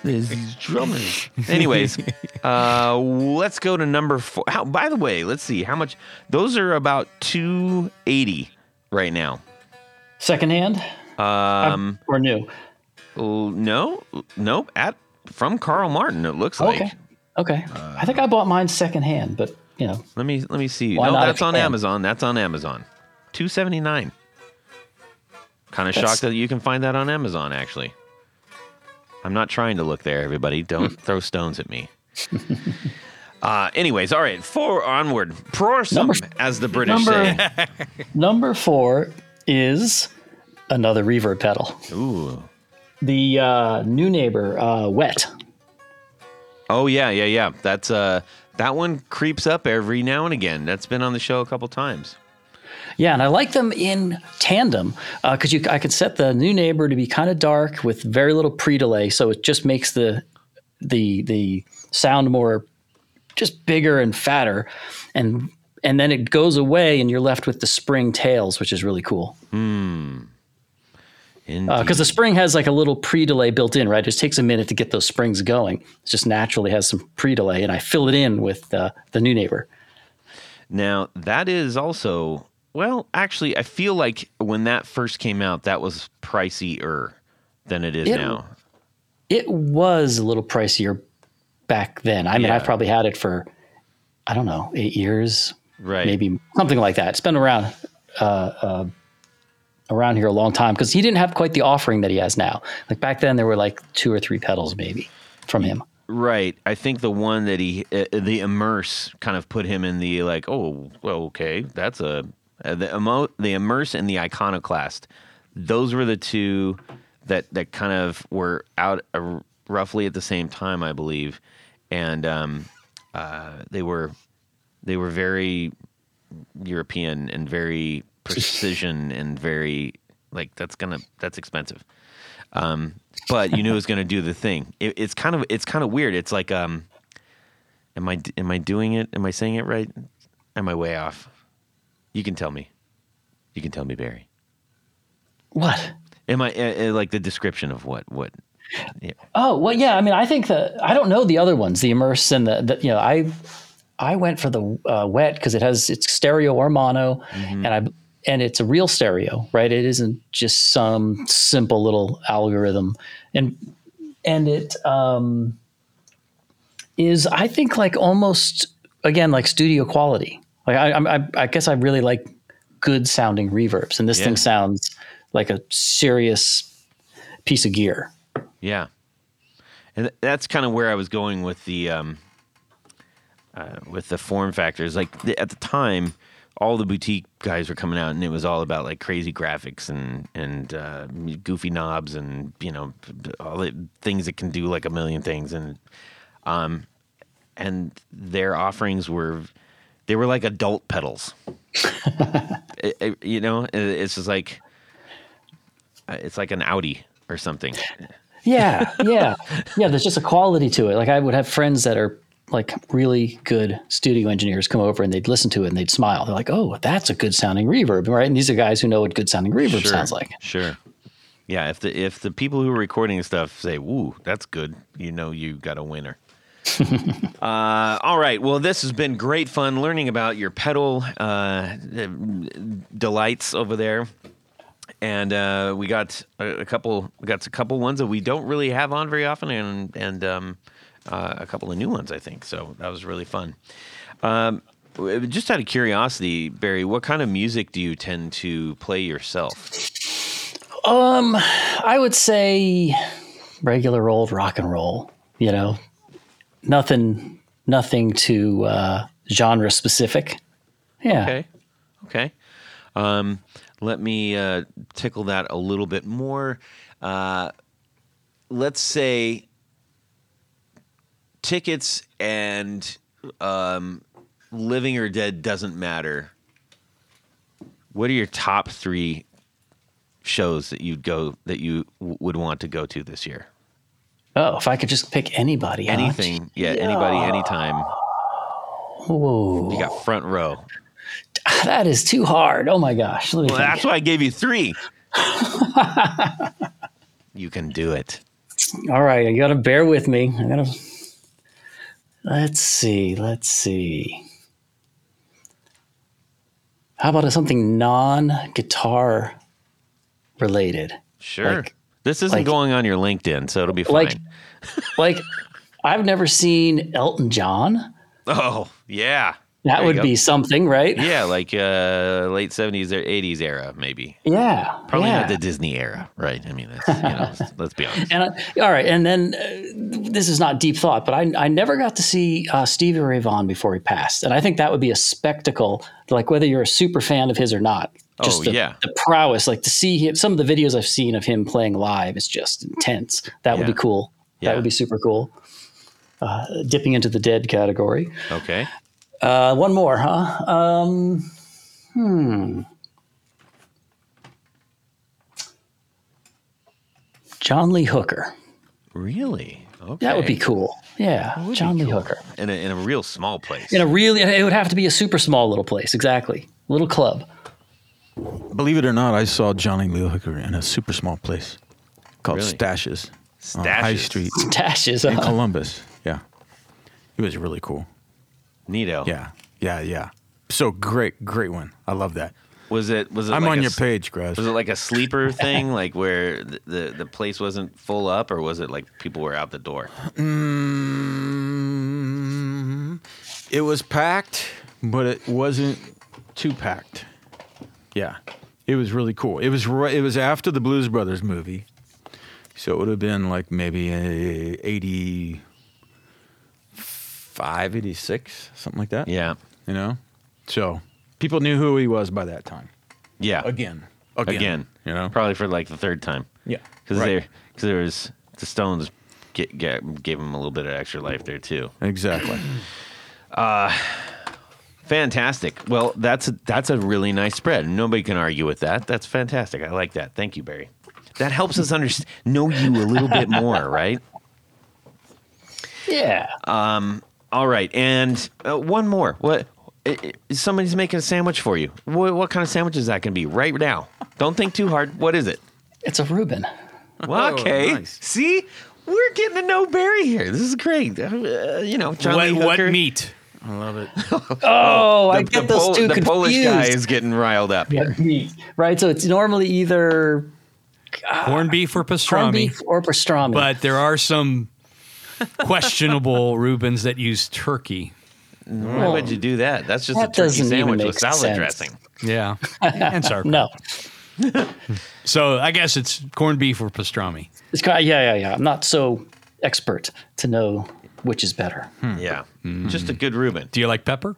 There's these drummers. Anyways, uh, let's go to number four. How, by the way, let's see how much. Those are about two eighty right now. secondhand Um, or new? l- no, nope. At from Carl Martin, it looks like. Okay, okay. I think I bought mine secondhand, but you know, Let me let me see. Why no, that's you on? Amazon. That's on Amazon. Two seventy nine. Kind of shocked that you can find that on Amazon. Actually, I'm not trying to look there. Everybody, don't throw stones at me. Uh, anyways, all right, four onward. Prorsum, Number- as the British number say. number four is another reverb pedal. Ooh. The uh, Neunaber, uh, wet. Oh yeah, yeah, yeah. That's uh, that one creeps up every now and again. That's been on the show a couple times. Yeah, and I like them in tandem uh, because you I could set the Neunaber to be kind of dark with very little pre-delay, so it just makes the the the sound more just bigger and fatter, and and then it goes away, and you're left with the spring tails, which is really cool. Hmm. Because the spring has like a little pre delay built in, right? It just takes a minute to get those springs going. It just naturally has some pre delay, and I fill it in with uh, the Neunaber. Now that is also well, actually, I feel like when that first came out, that was pricier than it is It- now. It was a little pricier back then. I mean, Yeah. I've probably had it for, I don't know, eight years, Right. maybe something like that. It's been around uh, uh, around here a long time because he didn't have quite the offering that he has now. Like back then, there were like two or three pedals maybe from him. Right. I think the one that he, uh, the immerse, kind of put him in the like, oh, well, okay, that's a uh, the emo, the immerse and the iconoclast. Those were the two that that kind of were out uh, roughly at the same time, I believe, and um, uh, they were they were very European and very precision and very like that's gonna that's expensive. Um, but you knew it was gonna do the thing. It, it's kind of it's kind of weird. It's like um, am I am I doing it? Am I saying it right? Am I way off? You can tell me. You can tell me, Barry. What? Am I uh, uh, like the description of what what? Yeah. Oh well, yeah. I mean, I think the I don't know the other ones, the immerse and the, the you know I I went for the uh, wet because it has it's stereo or mono, and I and it's a real stereo, right? It isn't just some simple little algorithm, and and it um, is I think like almost again like studio quality. Like I I, I guess I really like good sounding reverbs, and this Yeah. thing sounds like a serious piece of gear. Yeah, and that's kind of where I was going with the um, uh, with the form factors. Like the, at the time, all the boutique guys were coming out, and it was all about like crazy graphics and and uh, goofy knobs and you know all the things that can do like a million things, and um, and their offerings were they were like adult pedals. It- it- you know, it- it's just like uh, it's like an Audi or something. Yeah, yeah, yeah. There's just a quality to it. Like I would have friends that are like really good studio engineers come over and they'd listen to it and they'd smile. They're like, "Oh, that's a good sounding reverb," right? And these are guys who know what good sounding reverb sounds like. Sure. Yeah, if the if the people who are recording stuff say, "Woo, that's good," you know you got a winner. uh, all right. Well, this has been great fun learning about your pedal uh, delights over there, and uh, we got a, a couple. We got a couple ones that we don't really have on very often, and and um, uh, a couple of new ones, I think. So that was really fun. Um, just out of curiosity, Barry, what kind of music do you tend to play yourself? Um, I would say regular old rock and roll. You know, nothing, nothing too uh, genre specific. Yeah. Okay. Okay. Um, let me uh, tickle that a little bit more. Uh, let's say tickets and um, living or dead doesn't matter. What are your top three shows that you'd go that you w- would want to go to this year? Oh, if I could just pick anybody, huh? Anything, yeah, anybody, anytime. Whoa, You got front row. that is too hard. Oh my gosh. Well, think. that's why I gave you three. you can do it. All right, you got to bear with me. I got to. Let's see. Let's see. How about something non-guitar related? Sure. Like- this isn't like- going on your LinkedIn, so it'll be fine. Like, like I've never seen Elton John. oh, yeah. That would go. be something, right? Yeah, like uh, late 70s or 80s era, maybe. Yeah. Probably yeah. not the Disney era, right? I mean, that's, you know, let's be honest. And I, all right, and then uh, this is not deep thought, but I, I never got to see uh, Stevie Ray Vaughan before he passed, and I think that would be a spectacle. Like whether you're a super fan of his or not, just Oh, the, yeah. the prowess, like to see him. Some of the videos I've seen of him playing live is just intense. That would be cool. Yeah. That would be super cool. Uh, dipping into the dead category. Okay. Uh, one more, huh? Um, hmm. John Lee Hooker. Really? Okay. That would be cool. Yeah, John Lee Hooker. in a, in a real small place. In a really, it would have to be a super small little place. Exactly, little club. Believe it or not, I saw Johnny Lee Hooker in a super small place called Really? Stashes, on High Stashes. Street Dashes. in Uh, Columbus. Yeah, it was really cool. Neato. Yeah, yeah, yeah. So great, great one. I love that. Was it? Was it? I'm like on a your page, Grez. Was it like a sleeper thing, like where the, the the place wasn't full up, or was it like people were out the door? Mm, it was packed, but it wasn't too packed. Yeah, it was really cool. It was right, it was after the Blues Brothers movie, so it would have been like maybe a 85, 86, something like that. Yeah, you know, so people knew who he was by that time. yeah. Again, again, Again, you know. probably for like the third time. Yeah, because right. they because there was the Stones get, get, gave him a little bit of extra life there too. exactly. Uh, fantastic. Well, that's a, that's a really nice spread. Nobody can argue with that. That's fantastic. I like that. Thank you, Barry. That helps us understand know you a little bit more, right? yeah. Um, All right, and uh, one more. What? i- i- Somebody's making a sandwich for you. What, what kind of sandwich is that going to be right now? Don't think too hard. What is it? it's a Reuben. Well, okay. nice. See, we're getting to know Barry here. This is great. Uh, you know, John what, what meat? I love it. Oh, I The, get those Pol- two the. Polish guy is getting riled up here. meat, right? So it's normally either Corned beef or pastrami, corned beef or pastrami. But there are some questionable Reubens that use turkey. Why would you do that? That's just That a turkey doesn't even sandwich make with salad sense. dressing. Yeah. and sauerkraut. no, So I guess it's corned beef or pastrami. it's kind of, yeah, yeah, yeah. I'm not so expert to know which is better. Hmm. Yeah, hmm. just a good Reuben, Do you like pepper?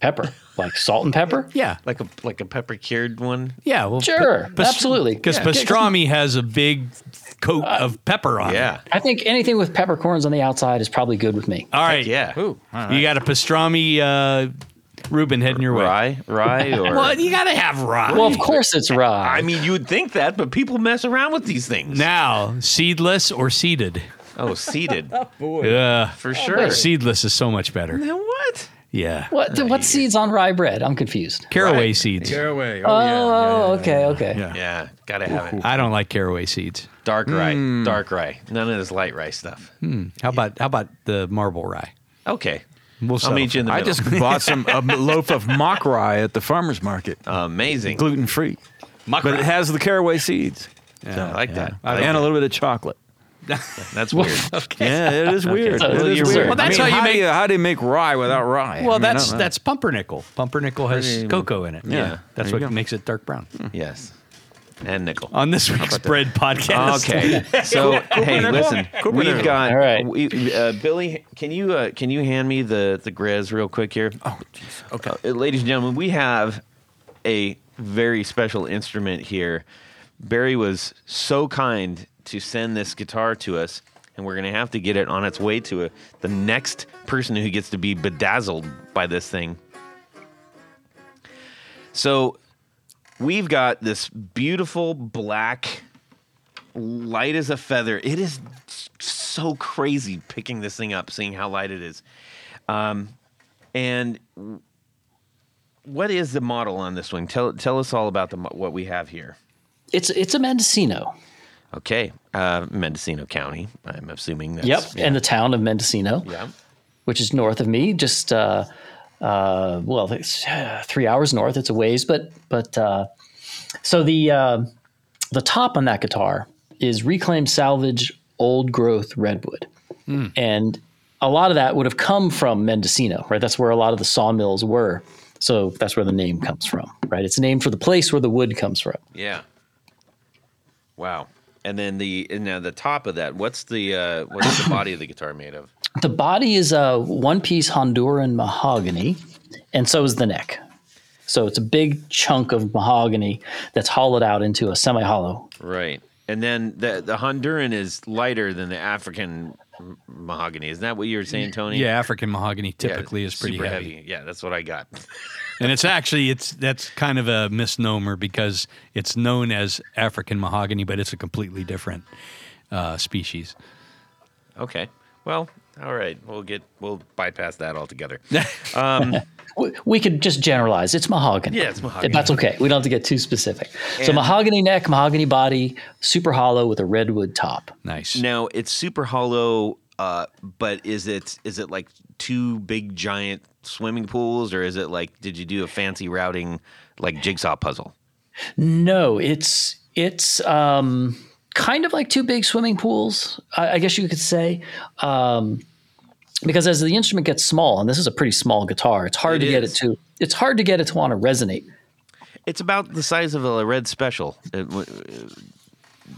Pepper, like salt and pepper. Yeah. like a like a pepper cured one. Yeah. Well, Sure, absolutely. Because Yeah. pastrami has a big coat of pepper on it. Yeah, I think anything with peppercorns on the outside is probably good with me. All right. yeah. Ooh, all You got a pastrami uh, Reuben heading your way. Rye, rye, or Well, you got to have rye. Well, of course it's rye. I mean, you would think that, but people mess around with these things. now, seedless or seeded? Oh, seeded oh, boy, Yeah. for sure. wait. Seedless is so much better. Then what? Yeah. what what seeds on rye bread? I'm confused. Caraway Right. seeds. Caraway. Oh, Oh, yeah, yeah, yeah, okay, okay. Yeah. Yeah, gotta have it. I don't like caraway seeds. Dark rye, mm. dark rye. None of this light rye stuff. Hmm. How about how about the marble rye? Okay, We'll I'll meet you in the middle. I just bought some a loaf of mock rye at the farmer's market, amazing. gluten free, but it has the caraway seeds. yeah I like that. I like and a little bit of chocolate. That's weird. Yeah, it is weird. So It is weird. weird. Well, that's I mean, how you do make- how do you make rye without rye? I Well, mean, that's that's pumpernickel. Pumpernickel has cocoa in it. Yeah. that's There what go. makes it dark brown. yes, and nickel. On this week's bread podcast. Okay, so hey, listen, we've got. All right. we, uh, Billy, can you uh, can you hand me the the Grez real quick here? Oh, jeez. Okay. Uh, ladies and gentlemen, we have a very special instrument here. Barry was so kind to send this guitar to us, and we're to have to get it on its way to a, the next person who gets to be bedazzled by this thing. So we've got this beautiful black, light as a feather. It is so crazy picking this thing up, seeing how light it is. Um, and what is the model on this one? Tell tell us all about the what we have here. It's it's a Mendocino. Okay, uh, Mendocino County. I'm assuming that's Yep, Yeah. and the town of Mendocino, yeah. which is north of me, just uh, uh, well, it's uh, three hours north. It's a ways, but but uh, so the uh, the top on that guitar is reclaimed salvage old growth redwood, and a lot of that would have come from Mendocino, right? That's where a lot of the sawmills were. So that's where the name comes from, right? It's named for the place where the wood comes from. Yeah. Wow. And then the and now the top of that. What's the uh, what's the body of the guitar made of? The body is a one piece Honduran mahogany, and so is the neck. So it's a big chunk of mahogany that's hollowed out into a semi hollow. Right. And then the the Honduran is lighter than the African mahogany. Isn't that what you were saying, Tony? Yeah, African mahogany Yeah, typically is pretty super heavy. Yeah, that's what I got. and it's actually it's that's kind of a misnomer because it's known as African mahogany, but it's a completely different uh, species. Okay. Well, all right. We'll get we'll bypass that altogether. We- We could just generalize. It's mahogany. Yeah, it's mahogany. That's okay. We don't have to get too specific. so mahogany neck, mahogany body, super hollow with a redwood top. Nice. now it's super hollow, uh, but is it is it like two big giant swimming pools, or is it like did you do a fancy routing like jigsaw puzzle? No, it's it's um, kind of like two big swimming pools, I, I guess you could say. Um, because as the instrument gets small, and this is a pretty small guitar, it's hard It to get it is. to it's hard to get it to want to resonate. It's about the size of a red special, uh,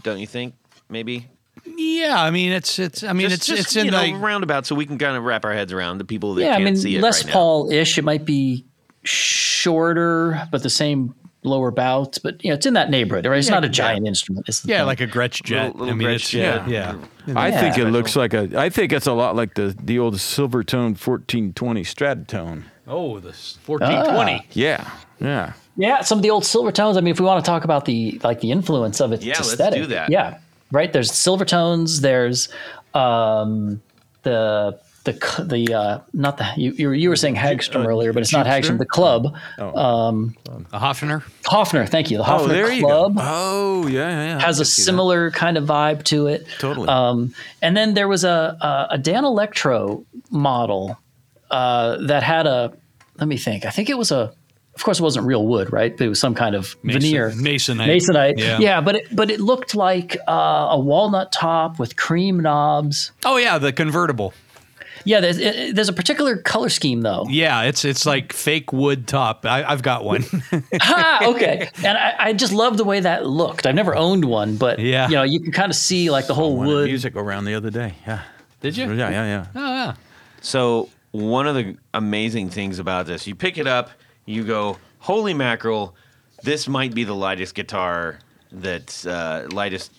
don't you think? Maybe. Yeah, I mean it's it's I mean Just- it's just, it's in you know, like roundabout, so we can kind of wrap our heads around the people that yeah, I can't mean see it Les right now. Paul-ish. It might be shorter, but the same lower bout. But you know, it's in that neighborhood, right? It's not a giant instrument. It's yeah thing. like a Gretsch jet. Little- little I mean Gretsch it's jet. yeah yeah. I think it Yeah. looks like a. I think it's a lot like the the old Silvertone 1420 Stratotone. Oh, the fourteen twenty. Ah. Yeah, yeah. Yeah, some of the old Silvertones. I mean, if we want to talk about the like the influence of its Yeah, let's do that. Yeah, right. There's Silvertones. There's um, the the the uh, not the you you were, you were saying Hagstrom uh, earlier, but it's not Jeepster? Hagstrom. The club, A Hoffner. Hofner. Thank you. The Oh, Hofner there you Club go. Oh, yeah, yeah. yeah. Has a can see that. similar kind of vibe to it. Totally. Um, and then there was a a, a Danelectro model uh, that had a. Let me think. I think it was a. Of course, it wasn't real wood, right? But it was some kind of Mason- veneer, masonite. masonite. Yeah. Yeah, but it, but it looked like uh, a walnut top with cream knobs. Oh yeah, the convertible. Yeah, there's, it, there's a particular color scheme though. Yeah, it's it's like fake wood top. I, I've got one. ah, okay. And I, I just love the way that looked. I've never owned one, but Yeah. you know, you can kind of see like the whole Went wood. music around the other day. Yeah. Did you? Yeah, yeah, yeah. Oh yeah. So one of the amazing things about this, you pick it up, you go, "Holy mackerel! This might be the lightest guitar that's uh, lightest,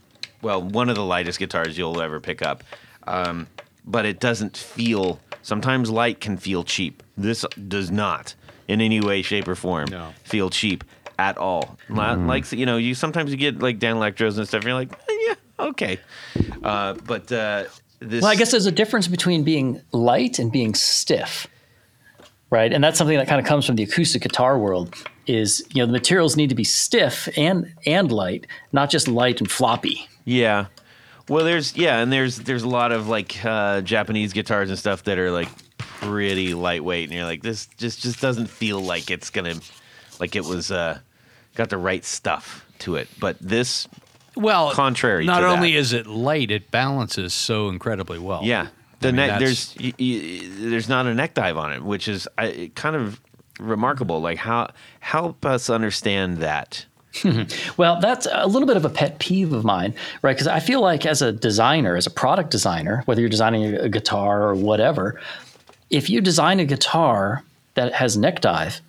well, one of the lightest guitars you'll ever pick up." Um, but it doesn't feel. Sometimes light can feel cheap. This does not, in any way, shape, or form, No. feel cheap at all. Li- Like you know, you sometimes you get like Danelectros and stuff. And you're like, "Eh, yeah, okay, uh, but uh, this. Well, I guess there's a difference between being light and being stiff, right? And that's something that kind of comes from the acoustic guitar world. Is you know the materials need to be stiff and and light, not just light and floppy. Yeah. Well, there's yeah, and there's there's a lot of like uh, Japanese guitars and stuff that are like pretty lightweight, and you're like, this just just doesn't feel like it's gonna like it was uh, got the right stuff to it. But this, Well, Contrary Not to only that. is it light, it balances so incredibly well. yeah, the I mean, neck there's y- y- there's not a neck dive on it, which is I, kind of remarkable. Like how help us understand that. Well, that's a little bit of a pet peeve of mine, right? Because I feel like as a designer, as a product designer, whether you're designing a, a guitar or whatever, if you design a guitar that has neck dive,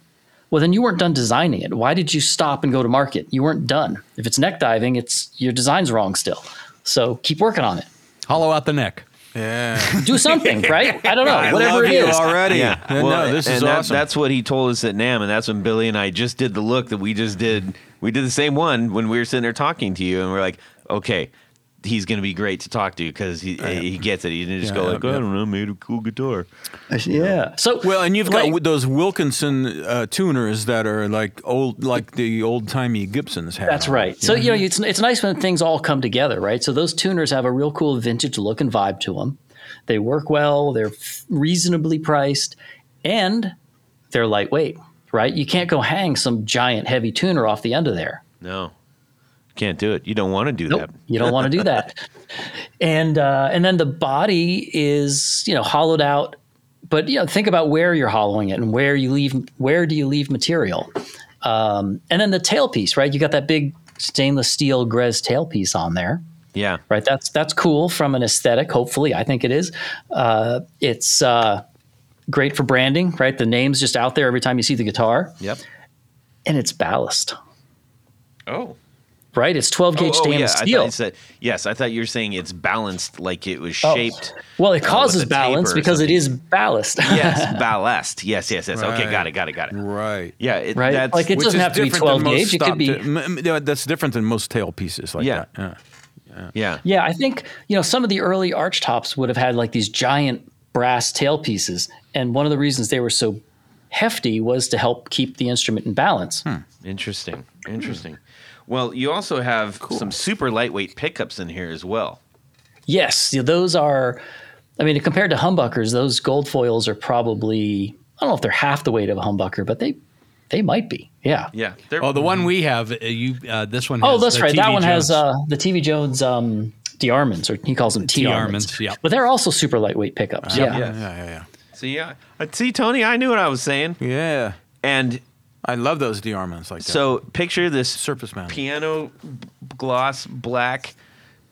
well, then you weren't done designing it. Why did you stop and go to market? You weren't done. If it's neck diving, it's your design's wrong still. So keep working on it. Hollow out the neck. Yeah. Do something, right? I don't know. I whatever love it you is. already. Yeah, No, well, this and is that, awesome. that's what he told us at NAMM, and that's when Billy and I just did the look that we just did. We did the same one when we were sitting there talking to you, and we're like, okay, he's going to be great to talk to because he he gets it. He didn't just Yeah, go yeah, like, I yeah. don't know, made a cool guitar. Yeah. So Well, and you've like- got those Wilkinson uh, tuners that are like old, like the old timey Gibsons have. That's right. So you know, it's it's nice when things all come together, right? So those tuners have a real cool vintage look and vibe to them. They work well. They're reasonably priced, and they're lightweight, right? You can't go hang some giant heavy tuner off the end of there. No, can't do it. You don't want to do Nope, that. you don't want to do that. And uh, and then the body is you know hollowed out, but you know think about where you're hollowing it and where you leave where do you leave material, um, and then the tailpiece, right? You got that big stainless steel Grez tailpiece on there, Yeah, right? That's that's cool from an aesthetic. Hopefully, I think it is. Uh, it's uh, great for branding, right? The name's just out there every time you see the guitar, yep. and it's ballast, Oh. Right? It's 12 gauge oh, oh, stainless I thought steel. you said, yes, I thought you were saying it's balanced, like it was Oh. shaped. Well, it uh, causes with a taper balance because it something. is ballast. yes, ballast. Yes, yes, yes. Okay, got it, got it, got it. Right. Yeah, it, Right? That's, Like it doesn't have to be different 12 than most gauge. It could be. ta- m- m- yeah, that's different than most tail pieces like Yeah. that. Yeah. yeah. Yeah. Yeah, I think you know some of the early arch tops would have had like these giant brass tailpieces, and one of the reasons they were so hefty was to help keep the instrument in balance. Interesting. Interesting. Well, you also have some super lightweight pickups in here as well. Yes, those are. I mean, compared to humbuckers, those gold foils are probably I don't know if they're half the weight of a humbucker, but they they might be. Yeah. Yeah. They're, Oh, the one we have, uh, you uh, this one. Oh, has that's the right. That TV one has Jones. uh, the TV Jones um, DeArmonds, or he calls them T-Armonds. T-Armonds, yeah. But they're also super lightweight pickups. yeah. yeah. Yeah, yeah, yeah. See, yeah. Uh, See, Tony, I knew what I was saying. Yeah. And I love those DeArmonds like that. so picture this Surface mount. piano gloss black,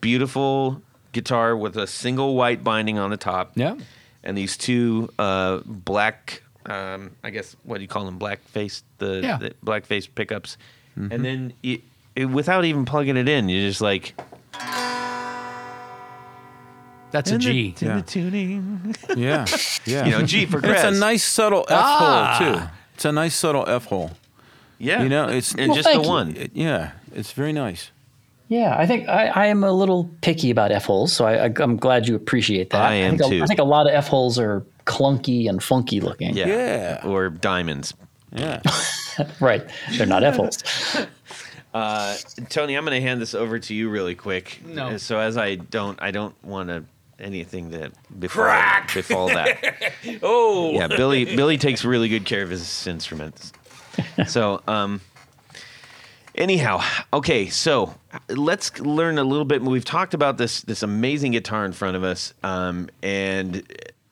beautiful guitar with a single white binding on the top. Yeah. And these two uh, black, um, I guess, what do you call them? Black face, the, Yeah. the black face pickups. And then you, it, without even plugging it in, you're just like, That's a in the- G. in Yeah. the tuning. yeah, yeah. You know, G for And it's a nice subtle F Ah. hole too. It's a nice subtle F hole. Yeah. You know, it's- and Well, just the one. It- yeah, it's very nice. Yeah, I think I, I am a little picky about F holes, so I, I, I'm glad you appreciate that. I am think a- too. I think a lot of F holes are clunky and funky looking. Yeah. Yeah. Or diamonds. Yeah. Right. They're not F holes. Tony, I'm going to hand this over to you really quick. No. Uh, So as I don't, I don't want to anything that befall, befall that. Oh. Yeah, Billy. Billy takes really good care of his instruments. So, um, anyhow, okay. So let's learn a little bit. We've talked about this this amazing guitar in front of us, um, and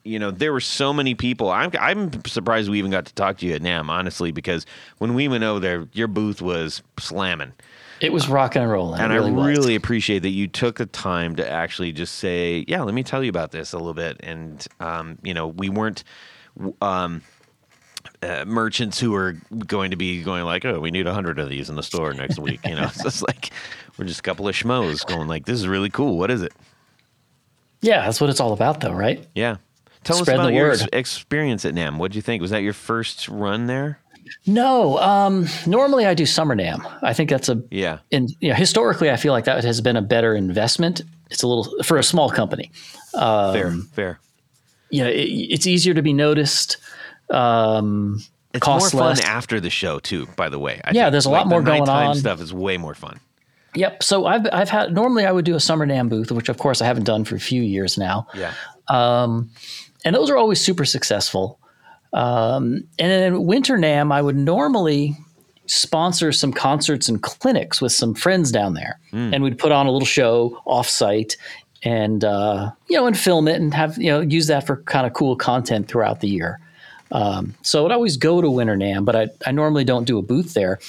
you know there were so many people. I'm I'm surprised we even got to talk to you at NAMM, honestly, because when we went over there, your booth was slamming. It was rocking and rolling. And really I was. really appreciate that you took the time to actually just say, "Yeah, let me tell you about this a little bit." And um, you know, we weren't um, uh, merchants who are going to be going like, "Oh, we need a hundred of these in the store next week." You know, it's just like we're just a couple of schmoes going like, "This is really cool. What is it?" Yeah, that's what it's all about, though, right? Yeah, tell Spread us about the your word. ex- experience at NAMM. What did you think? Was that your first run there? No, um, normally I do Summer NAMM. I think that's a Yeah, and you know, historically, I feel like that has been a better investment. It's a little for a small company. fair, Um, fair. You know, it, it's easier to be noticed. Um, It's costs more fun after the show too. By the way, I Yeah, think. there's a Like, lot more going on. Stuff is way more fun. Yep. So I've I've had normally I would do a Summer NAMM booth, which of course I haven't done for a few years now. Yeah. and those are always super successful. Um, and then Winter NAMM, I would normally sponsor some concerts and clinics with some friends down there, and we'd put on a little show offsite, and uh, you know, and film it and have you know use that for kind of cool content throughout the year. Um, so I'd always go to Winter NAMM, but I, I normally don't do a booth there.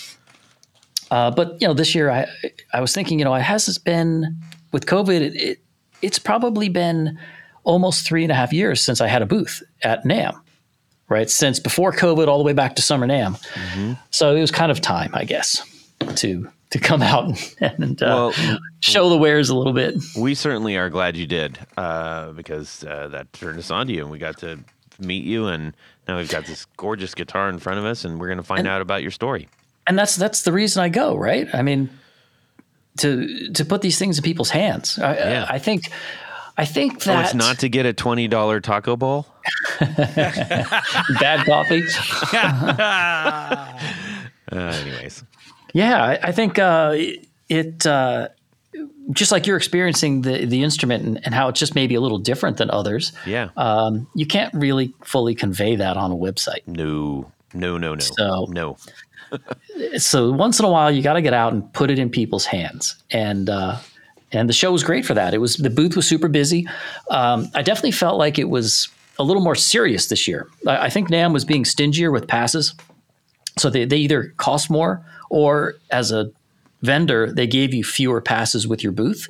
Uh, but you know, this year I I was thinking, you know, it has been with COVID, it, it it's probably been almost three and a half years since I had a booth at NAMM, right? Since before COVID, all the way back to Summer NAMM. Mm-hmm. So it was kind of time, I guess, to to come out and, and uh, Well, show the wares a little bit. We certainly are glad you did, uh, because uh, that turned us on to you, and we got to meet you, and now we've got this gorgeous guitar in front of us, and we're going to find out about your story. And that's that's the reason I go, right? I mean, to to put these things in people's hands. I, Yeah. I think I think So that it's not to get a twenty dollar taco bowl. bad coffee. Uh, anyways, Yeah, I, I think uh, it uh, just like you're experiencing the the instrument and, and how it's just maybe a little different than others. yeah, Um, you can't really fully convey that on a website. no, no, no, no, So- no. So once in a while, you got to get out and put it in people's hands. And uh, and the show was great for that. It was the booth was super busy. Um, I definitely felt like it was a little more serious this year. I, I think NAMM was being stingier with passes, so they, they either cost more or as a vendor they gave you fewer passes with your booth.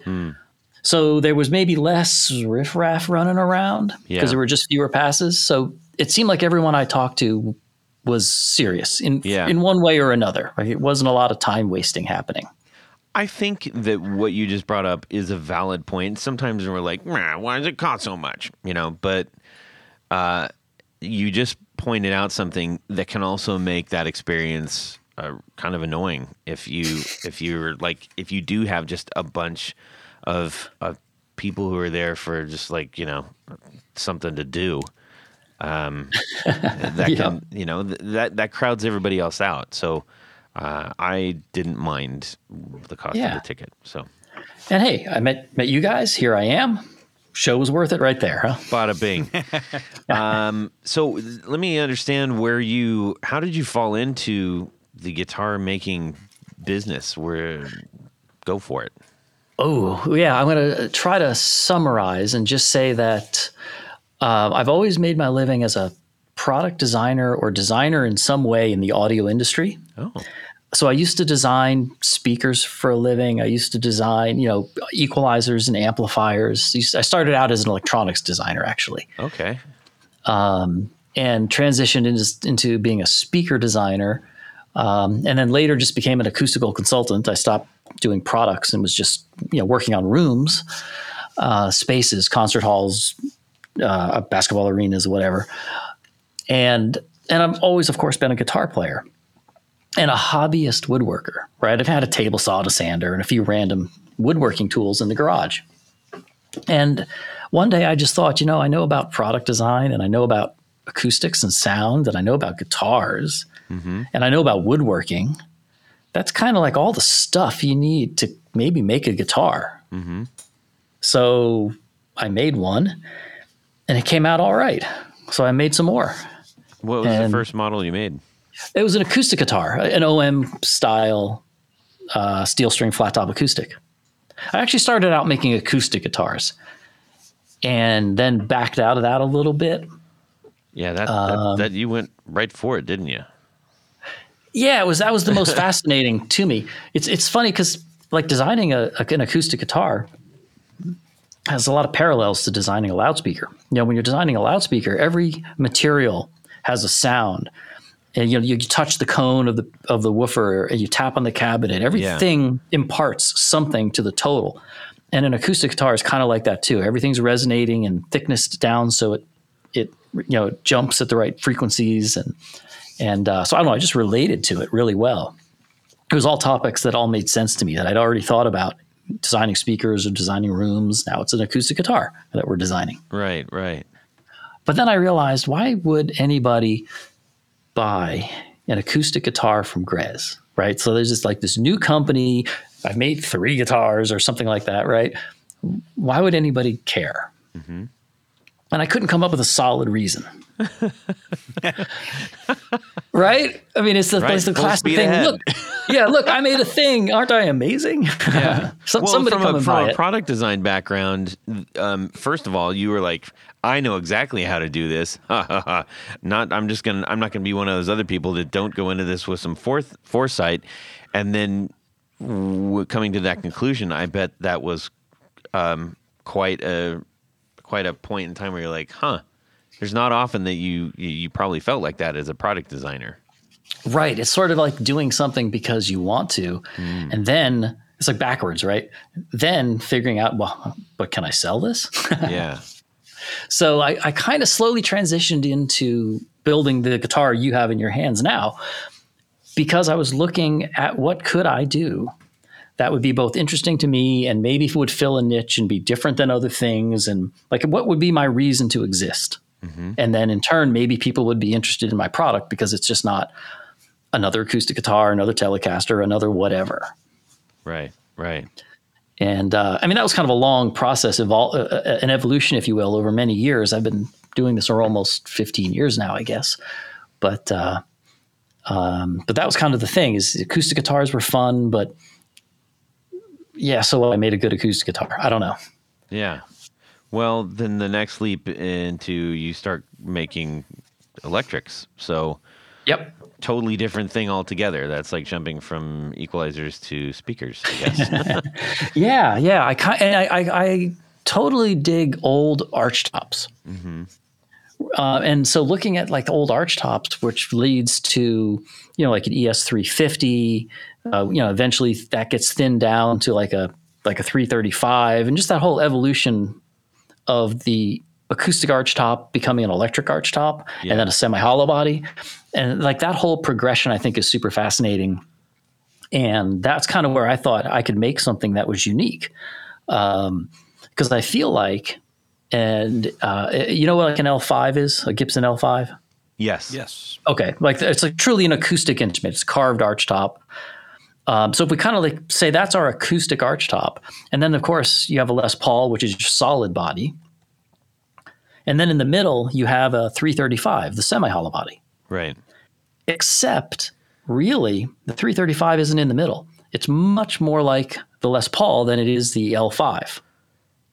So there was maybe less riffraff running around because Yeah. there were just fewer passes. So it seemed like everyone I talked to was serious in Yeah. in one way or another. Like it wasn't a lot of time wasting happening. I think that what you just brought up is a valid point. Sometimes we're like, why does it cost so much? You know, but uh, you just pointed out something that can also make that experience uh, kind of annoying if you if you're like if you do have just a bunch of of people who are there for just like you know something to do. Um, that Yeah. can you know th- that that crowds everybody else out. So uh, I didn't mind the cost Yeah. of the ticket. So And hey, I met met you guys. Here I am. Show was worth it right there, huh? bada bing. um, so let me understand where you. How did you fall into the guitar making business? Where go for it. Oh, yeah. I'm going to try to summarize and just say that uh, I've always made my living as a product designer or designer in some way in the audio industry. Oh, So I used to design speakers for a living. I used to design, you know, equalizers and amplifiers. I started out as an electronics designer, actually. okay. and transitioned into, into being a speaker designer. Um, and then later just became an acoustical consultant. I stopped doing products and was just you know working on rooms, uh, spaces, concert halls, uh, basketball arenas, whatever. And and I've always, of course, been a guitar player and a hobbyist woodworker. Right, I've had a table saw, and a sander, and a few random woodworking tools in the garage. And one day I just thought, you know, I know about product design and I know about acoustics and sound and I know about guitars mm-hmm. and I know about woodworking. That's kind of like all the stuff you need to maybe make a guitar. Mm-hmm. So I made one and it came out all right. So I made some more. What was the first model you made? It was an acoustic guitar, an OM style uh, steel string flat top acoustic. I actually started out making acoustic guitars and then backed out of that a little bit. Yeah, that, Um, that that you went right for it, didn't you? Yeah, it was that was the most fascinating to me. It's it's funny because like designing a, a- an acoustic guitar has a lot of parallels to designing a loudspeaker. You know, when you're designing a loudspeaker, every material has a sound. And you know, you touch the cone of the of the woofer, and you tap on the cabinet. Everything imparts something to the total. And an acoustic guitar is kind of like that too. Everything's resonating and thicknessed down, so it it you know it jumps at the right frequencies and and uh, so I don't know. I just related to it really well. It was all topics that all made sense to me that I'd already thought about designing speakers or designing rooms. Now it's an acoustic guitar that we're designing. Right, right. But then I realized why would anybody buy an acoustic guitar from Grez, right? So there's just like this new company. I've made three guitars or something like that, right? Why would anybody care? Mm-hmm. And I couldn't come up with a solid reason. right? I mean, it's the, Right. it's the classic thing. ahead. Look, yeah, look, I made a thing. Aren't I amazing? Yeah. Some, well, somebody from come a, and from buy a it. product design background, um, first of all, you were like, I know exactly how to do this. not, I'm just gonna, I'm not gonna be one of those other people that don't go into this with some forth, foresight, and then w- coming to that conclusion. I bet that was um, quite a, quite a point in time where you're like, huh. There's not often that you, you probably felt like that as a product designer. Right. It's sort of like doing something because you want to. Hmm. And then it's like backwards, right? Then figuring out, well, but can I sell this? Yeah. so I, I kind of slowly transitioned into building the guitar you have in your hands now because I was looking at what could I do that would be both interesting to me and maybe would fill a niche and be different than other things and like what would be my reason to exist and then in turn maybe people would be interested in my product because it's just not another acoustic guitar another telecaster another whatever Right. Right. and uh, I mean, that was kind of a long process, evol- uh, uh, an evolution, if you will, over many years. I've been doing this for almost 15 years now, I guess. But uh, um, but that was kind of the thing is acoustic guitars were fun, but yeah, so I made a good acoustic guitar. I don't know. Yeah. Well, then the next leap into you start making electrics. So Yep. totally different thing altogether. That's like jumping from equalizers to speakers, I guess. Yeah, yeah. I ki- and I, I, I totally dig old arch tops. Uh, and so looking at like old arch tops, which leads to you know like an ES three fifty, uh, you know eventually that gets thinned down to like a like a three thirty five, and just that whole evolution of the acoustic arch top becoming an electric arch top, Yeah. and then a semi hollow body, and like that whole progression, I think is super fascinating. And that's kind of where I thought I could make something that was unique. because I feel like, and uh, you know what like an L5 is, a Gibson L5. Yes. Yes. Okay, like it's like truly an acoustic instrument. It's carved archtop. Um, so if we kind of like say that's our acoustic archtop, and then of course you have a Les Paul, which is your solid body, and then in the middle you have a 335, the semi-hollow body. Right. Except, really, the 335 isn't in the middle. It's much more like the Les Paul than it is the L5.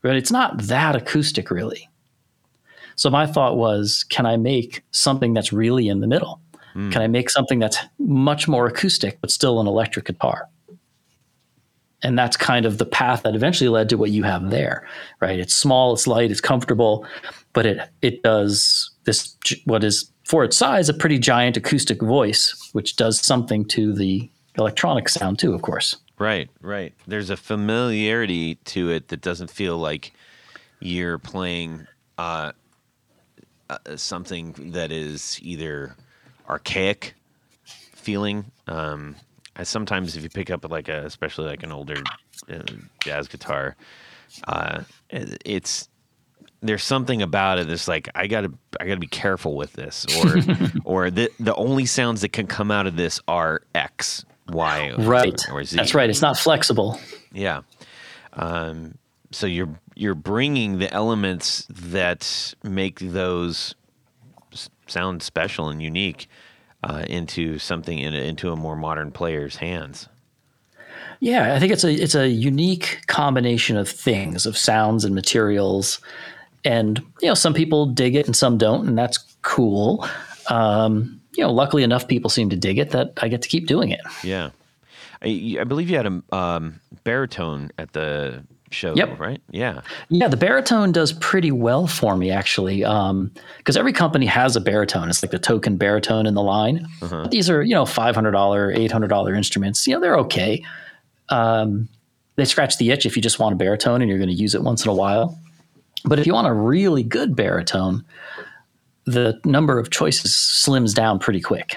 Right? it's not that acoustic, really. So my thought was, can I make something that's really in the middle? Can I make something that's much more acoustic, but still an electric guitar? And that's kind of the path that eventually led to what you have there, right? It's small, it's light, it's comfortable, but it it does this what is for its size a pretty giant acoustic voice, which does something to the electronic sound too, of course. Right, right. There's a familiarity to it that doesn't feel like you're playing uh, uh, something that is either archaic feeling. Um, I sometimes, if you pick up like a, especially like an older uh, jazz guitar, uh, it's there's something about it that's like I gotta I gotta be careful with this, or or the the only sounds that can come out of this are X, Y, Right. or Z. That's right. It's not flexible. Yeah. Um, so you're you're bringing the elements that make those sound special and unique uh, into something in a, into a more modern player's hands. Yeah, I think it's a it's a unique combination of things, of sounds and materials, and you know some people dig it and some don't, and that's cool. Um, you know, luckily enough, people seem to dig it that I get to keep doing it. Yeah. I, I believe you had a um, baritone at the show, Yep. right? Yeah. Yeah, the baritone does pretty well for me actually, because every company has a baritone. It's like the token baritone in the line. These are you know five hundred dollar, eight hundred dollar instruments. You know they're okay. Um, they scratch the itch if you just want a baritone and you're going to use it once in a while. But if you want a really good baritone, the number of choices slims down pretty quick.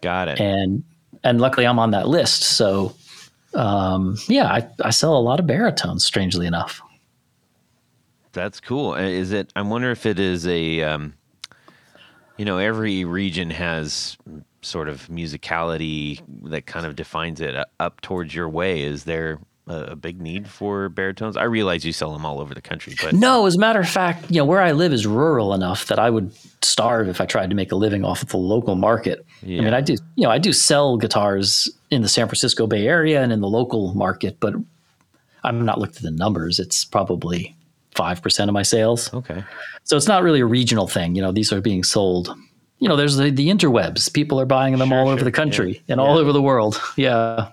Got it. And and luckily I'm on that list. So um, yeah, I, I sell a lot of baritones. Strangely enough. That's cool. Uh, Is it? I wonder if it is a. Um, you know, every region has sort of musicality that kind of defines it. Uh, Up towards your way, is there a, big need for baritones? I realize you sell them all over the country, but No, as a matter of fact, you know, where I live is rural enough that I would starve if I tried to make a living off of the local market. I mean, I do, you know, I do sell guitars in the San Francisco Bay Area and in the local market, but I'm not looked at the numbers. It's probably 5% of my sales. okay, So it's not really a regional thing. You know, these are being sold. You know, there's the, the interwebs. People are buying them Sure, all over sure. the country Yeah. and all over the world. Yeah.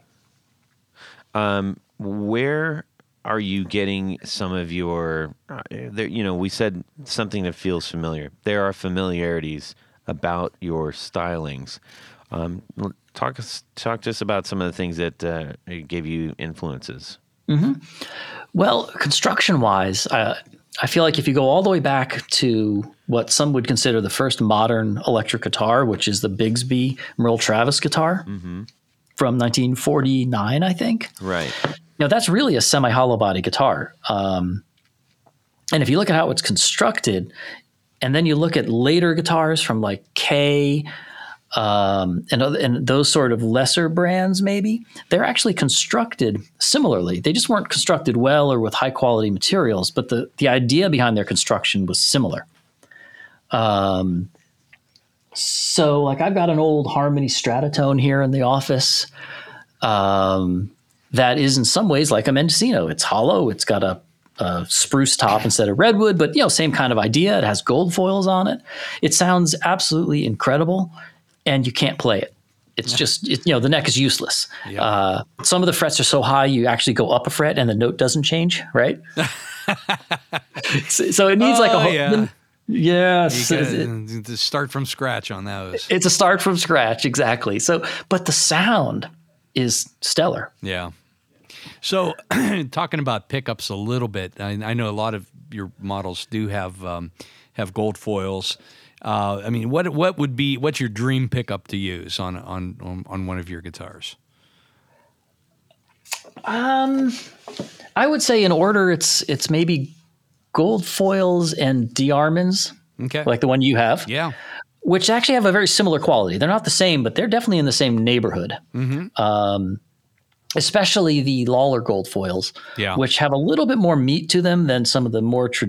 Um, where are you getting some of your? There, you know, we said something that feels familiar. There are familiarities about your stylings. Um, talk us talk to us about some of the things that uh, gave you influences. Well, construction wise, uh, I feel like if you go all the way back to what some would consider the first modern electric guitar, which is the Bigsby Merle Travis guitar from 1949, I think. Right. Now, that's really a semi hollow body guitar. Um, and if you look at how it's constructed, and then you look at later guitars from like Kay um, and, other, and those sort of lesser brands, maybe, they're actually constructed similarly. They just weren't constructed well or with high quality materials, but the, the idea behind their construction was similar. Um, so, like, I've got an old Harmony Stratotone here in the office um, that is, in some ways, like a Mendocino. It's hollow, it's got a a spruce top instead of redwood, but you know, same kind of idea. It has gold foils on it. It sounds absolutely incredible, and you can't play it. It's just it, you know the neck is useless. Uh, some of the frets are so high you actually go up a fret and the note doesn't change, right? so, so it needs like a Oh, whole, yeah. yes, it- start from scratch on those. it's a start from scratch exactly. So, but the sound is stellar. Yeah. So, talking about pickups a little bit, I, I know a lot of your models do have um, have gold foils. Uh, I mean, what what would be what's your dream pickup to use on on on, on one of your guitars? Um, I would say in order, it's it's maybe gold foils and DeArmonds, Okay. like the one you have, yeah. Which actually have a very similar quality. They're not the same, but they're definitely in the same neighborhood. Um, especially the Lollar gold foils, Yeah. which have a little bit more meat to them than some of the more tr-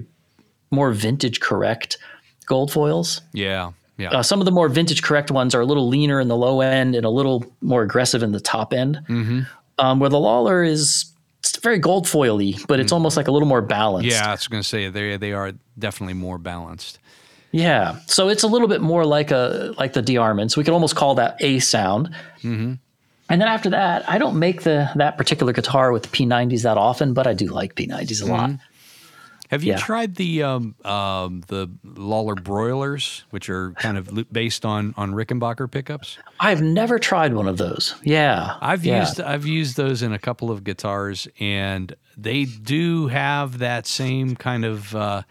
more vintage correct gold foils. Yeah. Yeah. Uh, some of the more vintage correct ones are a little leaner in the low end and a little more aggressive in the top end. Mm-hmm. Um, where the Lollar is very gold foily, but it's almost like a little more balanced. Yeah. I was going to say they they are definitely more balanced. Yeah. So it's a little bit more like a like the DeArmonds. We could almost call that a sound. Mm-hmm. And then after that, I don't make the that particular guitar with P90s that often, but I do like P90s a lot. Mm-hmm. Have you Yeah. tried the um, um, the Lollar broilers, which are kind of based on on Rickenbacker pickups? I've never tried one of those. Yeah. I've yeah. used I've used those in a couple of guitars, and they do have that same kind of uh,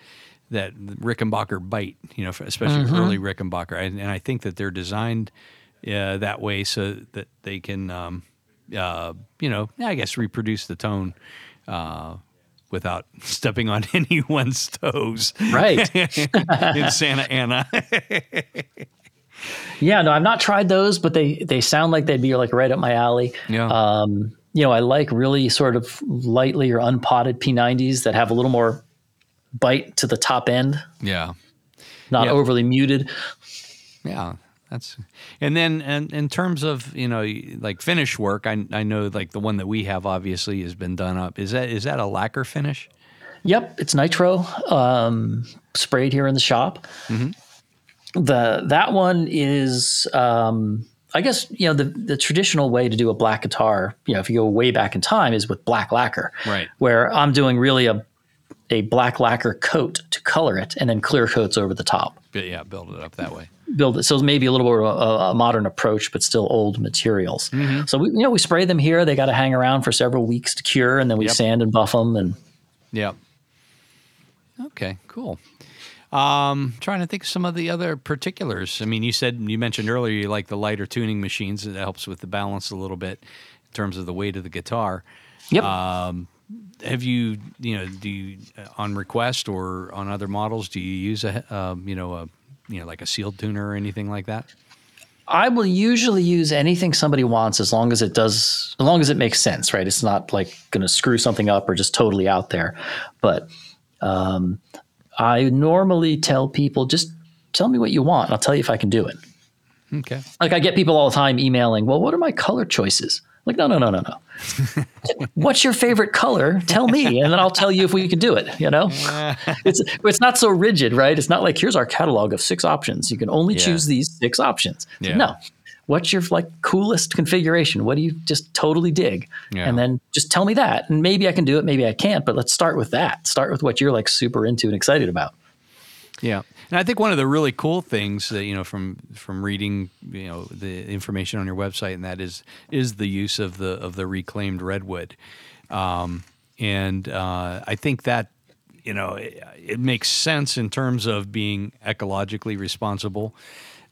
that Rickenbacker bite, you know, especially Mm-hmm. early Rickenbacker, and, and I think that they're designed uh, that way so that they can, um, uh, you know, I guess reproduce the tone. Uh, Without stepping on anyone's toes Right. in Santa Ana. yeah, no, I've not tried those, but they they sound like they'd be like right up my alley. yeah. Um, you know, I like really sort of lightly or unpotted P90s that have a little more bite to the top end, yeah. not Yeah. overly muted. Yeah, that's and then and in terms of you know like finish work, I I know like the one that we have obviously has been done up. Is that is that a lacquer finish? Yep, it's nitro um, sprayed here in the shop. The that one is, um, I guess, you know, the the traditional way to do a black guitar, you know, if you go way back in time, is with black lacquer. Right. Where I'm doing really a a black lacquer coat to color it, and then clear coats over the top. Yeah, build it up that way. build it. So maybe a little bit of a, a modern approach, but still old materials. So we, you know, we spray them here. They got to hang around for several weeks to cure, and then we Yep. sand and buff them. And Yeah. Okay, cool. Um, trying to think of some of the other particulars. I mean, you said you mentioned earlier you like the lighter tuning machines. It helps with the balance a little bit in terms of the weight of the guitar. yep, Have you, you know, do you uh, on request or on other models? Do you use a, um, you know, a, you know, like a sealed tuner or anything like that? I will usually use anything somebody wants as long as it does, as long as it makes sense, right? It's not like going to screw something up or just totally out there. But um, I normally tell people just tell me what you want. And I'll tell you if I can do it. Okay. Like I get people all the time emailing, well, what are my color choices? Like, no, no, no, no, no. What's your favorite color? Tell me, and then I'll tell you if we can do it. You know, it's it's not so rigid, right? It's not like here's our catalog of six options. You can only Yeah. choose these six options. Yeah. No, what's your like coolest configuration? What do you just totally dig? Yeah. And then just tell me that, and maybe I can do it, maybe I can't. But let's start with that. Start with what you're like super into and excited about. Yeah, and I think one of the really cool things that you know from from reading you know the information on your website and that is is the use of the of the reclaimed redwood, um, and uh, I think that you know it, it makes sense in terms of being ecologically responsible,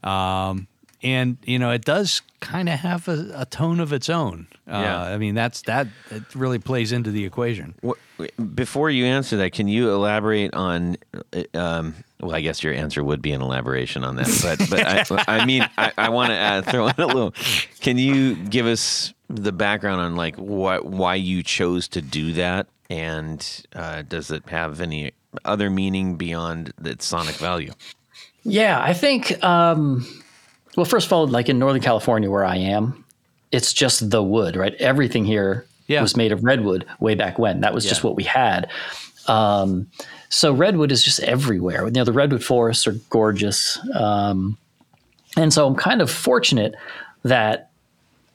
um, and you know it does kind of have a, a tone of its own. Uh, Yeah. I mean that's that it really plays into the equation. What, before you answer that, can you elaborate on? uh, Um, well, I guess your answer would be an elaboration on that, but but I, I mean, I, I want to uh, throw in a little. Can you give us the background on like what why you chose to do that, and uh, does it have any other meaning beyond its sonic value? Yeah, I think. Um, well, first of all, like in Northern California, where I am, it's just the wood, right? Everything here Yeah. was made of redwood way back when. That was just what we had. Um, so redwood is just everywhere. You know, the redwood forests are gorgeous, um, and so I'm kind of fortunate that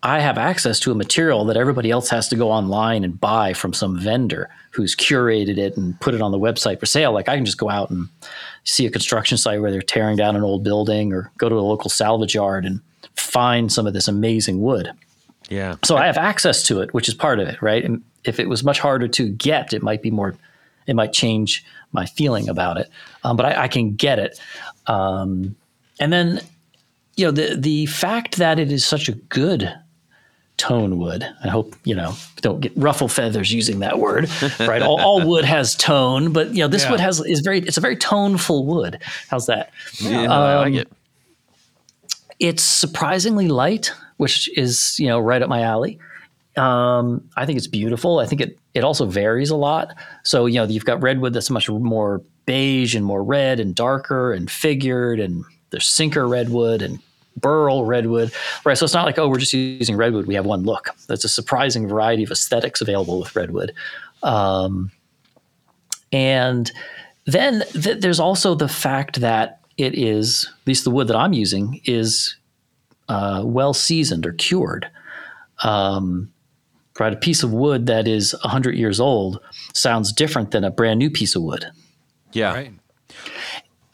I have access to a material that everybody else has to go online and buy from some vendor who's curated it and put it on the website for sale. Like I can just go out and see a construction site where they're tearing down an old building or go to a local salvage yard and find some of this amazing wood. Yeah. So I have access to it, which is part of it, right? And if it was much harder to get, it might be more, it might change my feeling about it. Um, but I, I can get it. Um, and then, you know, the the fact that it is such a good tone wood. I hope you know don't get ruffle feathers using that word, right? all, all wood has tone, but you know this Yeah. wood has is very it's a very toneful wood. How's that? Yeah, I like Um, it. It's surprisingly light, which is you know right up my alley. Um, I think it's beautiful. I think it it also varies a lot. So you know you've got redwood that's much more beige and more red and darker and figured, and there's sinker redwood and burl redwood, right? So it's not like oh we're just using redwood. We have one look. There's a surprising variety of aesthetics available with redwood. Um, and then th- there's also the fact that it is, at least the wood that I'm using, is uh, well seasoned or cured. Um, right, a piece of wood that is 100 years old sounds different than a brand new piece of wood. Yeah. Right.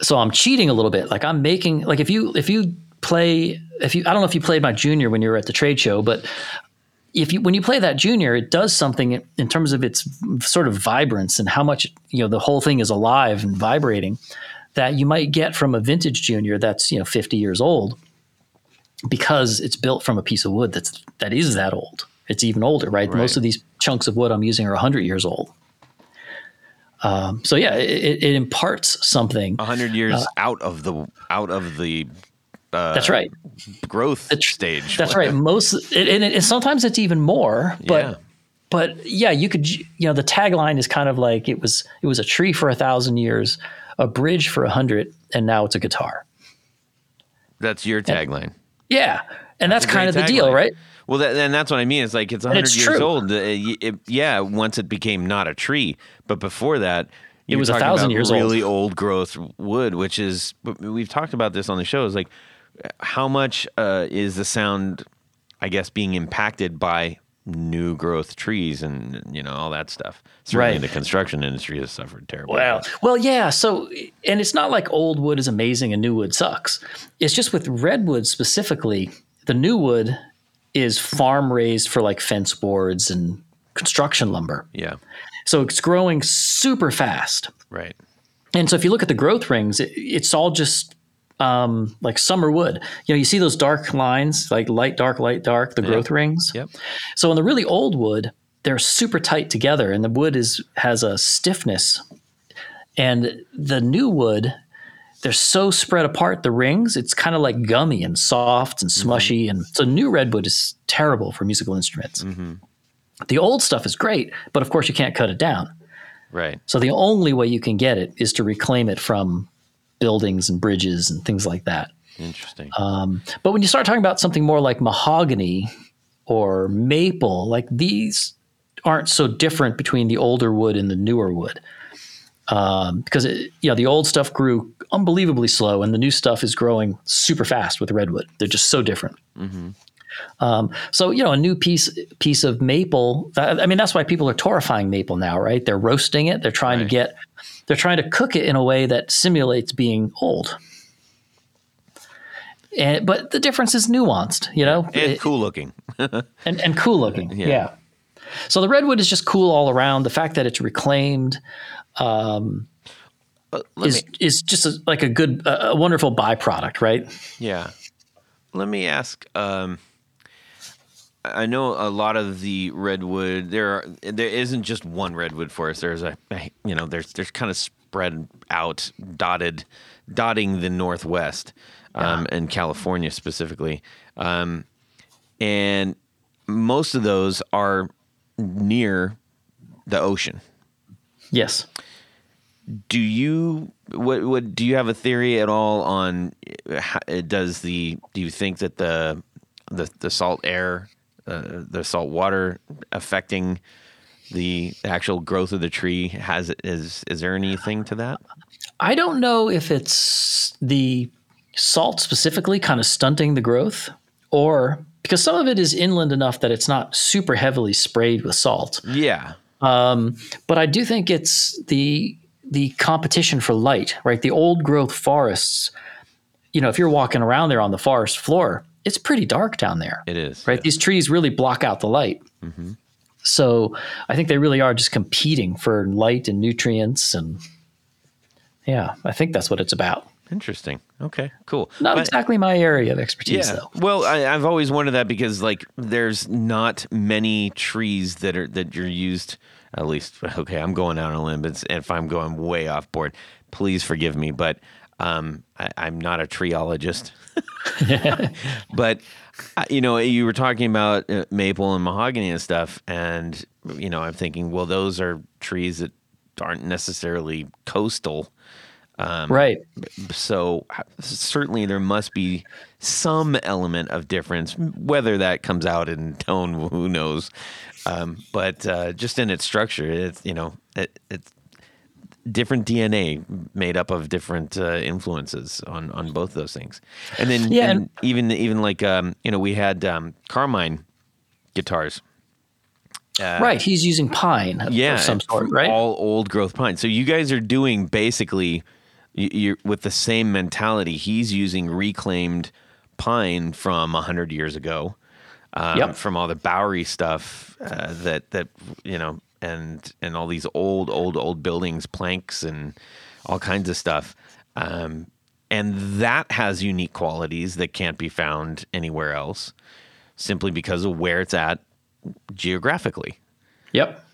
So I'm cheating a little bit. Like I'm making like if you if you play if you I don't know if you played my junior when you were at the trade show, but if you when you play that junior, it does something in terms of its sort of vibrance and how much you know the whole thing is alive and vibrating that you might get from a vintage junior that's you know 50 years old because it's built from a piece of wood that's that is that old. It's even older, right? Most of these chunks of wood I'm using are 100 years old. Um, so yeah, it, it imparts something. A hundred years out of the out of the That's right. growth stage. That's right. Most it, and, it, sometimes it's even more, but Yeah. but yeah, you could you know the tagline is kind of like it was it was a tree for a thousand years, a bridge for a hundred, and now it's a guitar. That's your tagline. Yeah, and that's, a kind of the deal, tagline. right? Well, that, and that's what I mean. It's like it's 100 it's years true. old. Uh, y- it- yeah, once it became not a tree, but before that, It was a thousand years old. really old growth wood, which is we've talked about this on the show. Is like how much uh, is the sound, I guess, being impacted by new growth trees and you know all that stuff. Certainly, Right. the construction industry has suffered terribly. Well, well, yeah. So, and it's not like old wood is amazing and new wood sucks. It's just with redwood specifically, the new wood is farm raised for like fence boards and construction lumber. yeah, So it's growing super fast. right. And so if you look at the growth rings, it, it's all just um, like summer wood. You know, you see those dark lines, like light, dark, light, dark, the growth rings. Yep. So in the really old wood, they're super tight together, and the wood is has a stiffness. And the new wood, they're so spread apart. The rings, it's kind of like gummy and soft and smushy. And so new redwood is terrible for musical instruments. The old stuff is great, but of course you can't cut it down. Right. So the only way you can get it is to reclaim it from buildings and bridges and things like that. Interesting. But when you start talking about something more like mahogany or maple, like these aren't so different between the older wood and the newer wood. Um, because it, you know the old stuff grew unbelievably slow, and the new stuff is growing super fast with redwood. They're just so different. Um, so you know, a new piece piece of maple. I mean, that's why people are torrefying maple now, right? They're roasting it. They're trying Right. to get. They're trying to cook it in a way that simulates being old. And, but the difference is nuanced, you know, and It- cool looking. and, and cool looking. Yeah. Yeah. So the redwood is just cool all around. The fact that it's reclaimed um, Uh, is me- is just a, like a good, a, a wonderful byproduct, right? Yeah. Let me ask. Um, I know a lot of the redwood. There are. There isn't just one redwood forest. There's a. You know. There's. There's kind of spread out, dotted, dotting the northwest, um, and California specifically, um, and most of those are near the ocean. Yes. do you what what do you have a theory at all on uh, how, does the do you think that the the, the salt air uh, the salt water affecting the actual growth of the tree has is is there anything to that I don't know if it's the salt specifically kind of stunting the growth or because some of it is inland enough that it's not super heavily sprayed with salt. yeah But I do think it's the the competition for light, right? The old growth forests, you know, if you're walking around there on the forest floor, it's pretty dark down there. it is right? These trees really block out the light. Mm-hmm. So I think they really are just competing for light and nutrients and yeah, I think that's what it's about. Interesting. Okay, cool. Not But- exactly my area of expertise, yeah. though. Well, I, I've always wondered that because like there's not many trees that are that you're used. At least, okay, I'm going out on a limb. But if I'm going way off board, please forgive me. But um, I, I'm not a treeologist. but uh, you know, you were talking about uh, maple and mahogany and stuff, and you know, I'm thinking, well, those are trees that aren't necessarily coastal. Um, right. So uh, certainly there must be some element of difference. Whether that comes out in tone, who knows? Um, but uh, just in its structure, it's you know it, it's different DNA made up of different uh, influences on on both those things. And then Yeah, and even even like um, you know we had um, Carmine guitars. Uh, right. He's using pine of, yeah, of some sort, right? All old growth pine. So you guys are doing basically, you're with the same mentality. He's using reclaimed pine from hundred years ago, um, Yep. from all the Bowery stuff uh, that that you know, and and all these old old old buildings, planks, and all kinds of stuff. Um, and that has unique qualities that can't be found anywhere else, simply because of where it's at geographically. Yep.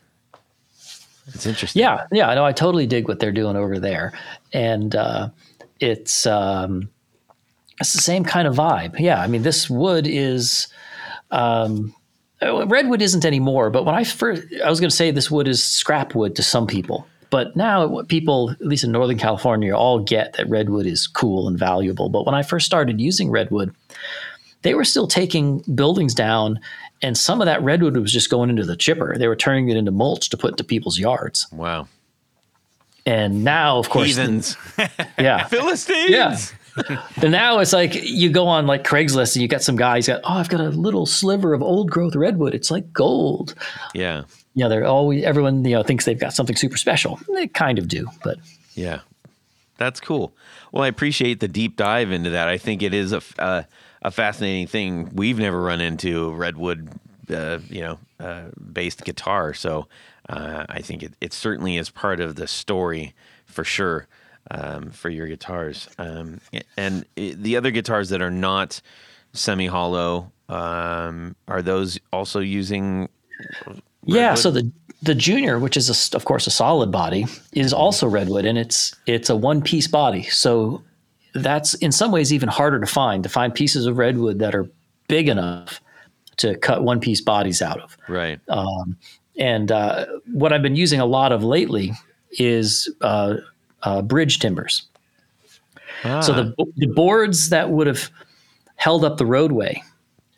It's interesting. Yeah, yeah, I know. I totally dig what they're doing over there, and uh, it's um, it's the same kind of vibe. Yeah, I mean, this wood is um, Uh, redwood isn't anymore. But when I first, I was going to say this wood is scrap wood to some people, but now people, at least in Northern California, all get that redwood is cool and valuable. But when I first started using redwood, they were still taking buildings down. And some of that redwood was just going into the chipper. They were turning it into mulch to put into people's yards. Wow. And now, of course, Heathens. yeah, Philistines. yeah. And now it's like you go on like Craigslist and you got some guys got, oh, I've got a little sliver of old growth redwood. It's like gold. Yeah. You know, they're always everyone you know thinks they've got something super special. They kind of do, but Yeah. That's cool. Well, I appreciate the deep dive into that. I think it is a, uh, a fascinating thing. We've never run into redwood, uh, you know, uh, based guitar. So uh, I think it, it certainly is part of the story for sure um, for your guitars. Um, and i the other guitars that are not semi hollow, um, are those also using yeah. So the the junior, which is a of course a solid body, is also redwood, and it's it's a one piece body. So that's in some ways even harder to find to find pieces of redwood that are big enough to cut one piece bodies out of. right? Um, and uh, what I've been using a lot of lately is uh, uh, bridge timbers. So the, the boards that would have held up the roadway,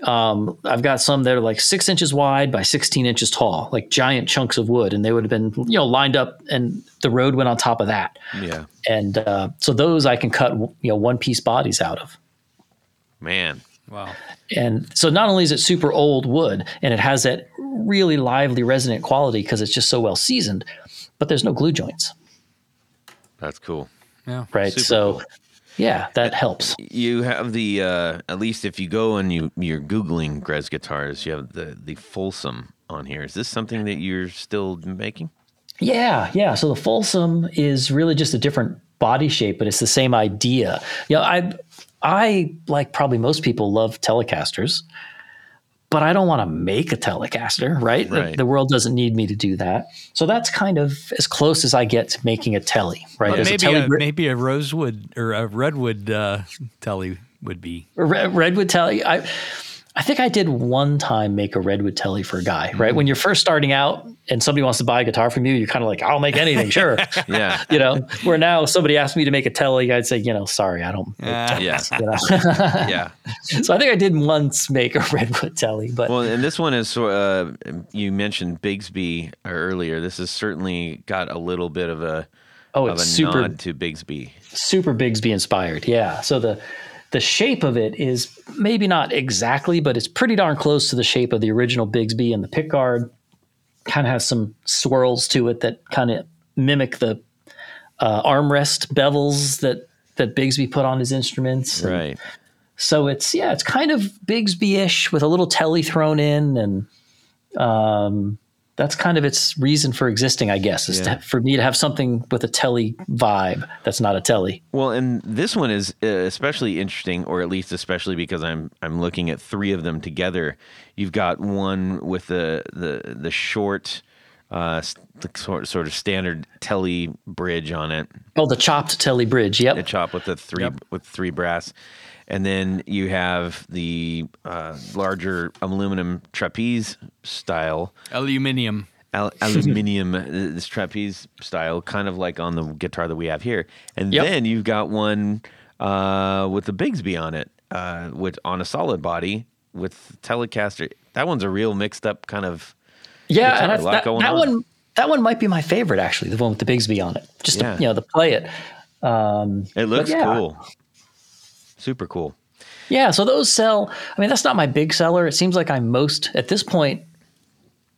um, I've got some that are like six inches wide by 16 inches tall, like giant chunks of wood, and they would have been you know lined up, and the road went on top of that. yeah. And uh, so those I can cut you know one piece bodies out of. Man. Wow. And so not only is it super old wood and it has that really lively resonant quality because it's just so well seasoned, but there's no glue joints, That's cool. Yeah. right? Super so cool. yeah, that helps. you have the uh, at least if you go and you you're googling Grez guitars, you have the the Folsom on here. Is this something that you're still making? Yeah, yeah. So the Folsom is really just a different body shape, but it's the same idea. You know, I I like probably most people love Telecasters, but I don't want to make a Telecaster, right? The- Right. The, world doesn't need me to do that. So that's kind of as close as I get to making a Telly, right? Well, maybe Tele a, maybe a rosewood or a redwood uh, telly would be. Re- redwood telly. I I think I did one time make a redwood telly for a guy. Right when you're first starting out and somebody wants to buy a guitar from you, you're kind of like, I'll make anything, sure. Yeah. you know. Where now if somebody asked me to make a telly, I'd say, you know, sorry, I don't. Uh, Yeah. you know? Yeah. so I think I did once make a redwood telly, but Well, and this one is uh, you mentioned Bigsby earlier. This has certainly got a little bit of a oh, of it's a super nod to Bigsby. super Bigsby inspired. Yeah. So the the shape of it is maybe not exactly, but it's pretty darn close to the shape of the original Bigsby and the pickguard. Kind of has some swirls to it that kind of mimic the uh, armrest bevels that that Bigsby put on his instruments. And Right. So it's yeah, it's kind of Bigsby-ish with a little telly thrown in, and um, that's kind of its reason for existing, I guess, is Yeah. to, for me to have something with a telly vibe that's not a telly. Well, and this one is uh, especially interesting, or at least especially because I'm I'm looking at three of them together. You've got one with the the the short, uh, the sort sort of standard telly bridge on it, Oh, the chopped telly bridge. Yep. a chop with the three with three brass, and then you have the uh, larger aluminum trapeze style. Aluminium. al- aluminium uh, this trapeze style, kind of like on the guitar that we have here. And Yep. then you've got one uh, with the Bigsby on it, uh, with on a solid body with Telecaster. That one's a real mixed up kind of. Yeah, Guitar, and I, a lot that, going that on. one that one might be my favorite actually, the one with the Bigsby on it. Just Yeah. to, you know, to play it. Um, It looks yeah. cool, super cool. yeah, so those sell. I mean, that's not my big seller. It seems like I'm most at this point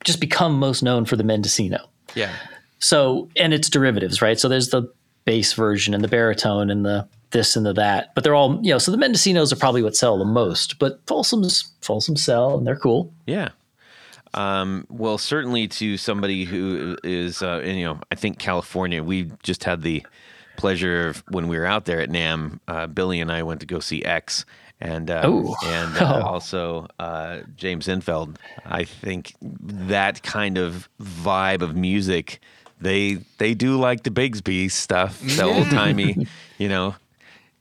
just become most known for the Mendocino. Yeah, So, and it's derivatives, right? So there's the bass version and the baritone and the this and the that, but they're all, you know, so the Mendocinos are probably what sell the most, but Folsoms, Folsom sell and they're cool. yeah. Um, well, certainly to somebody who is, uh, and, you know, I think California. We just had the pleasure of when we were out there at NAMM. Uh, Billy and I went to go see X, and uh, and uh, Oh. also uh, James Intveld. I think that kind of vibe of music, they they do like the Bigsby stuff, the old timey, you know,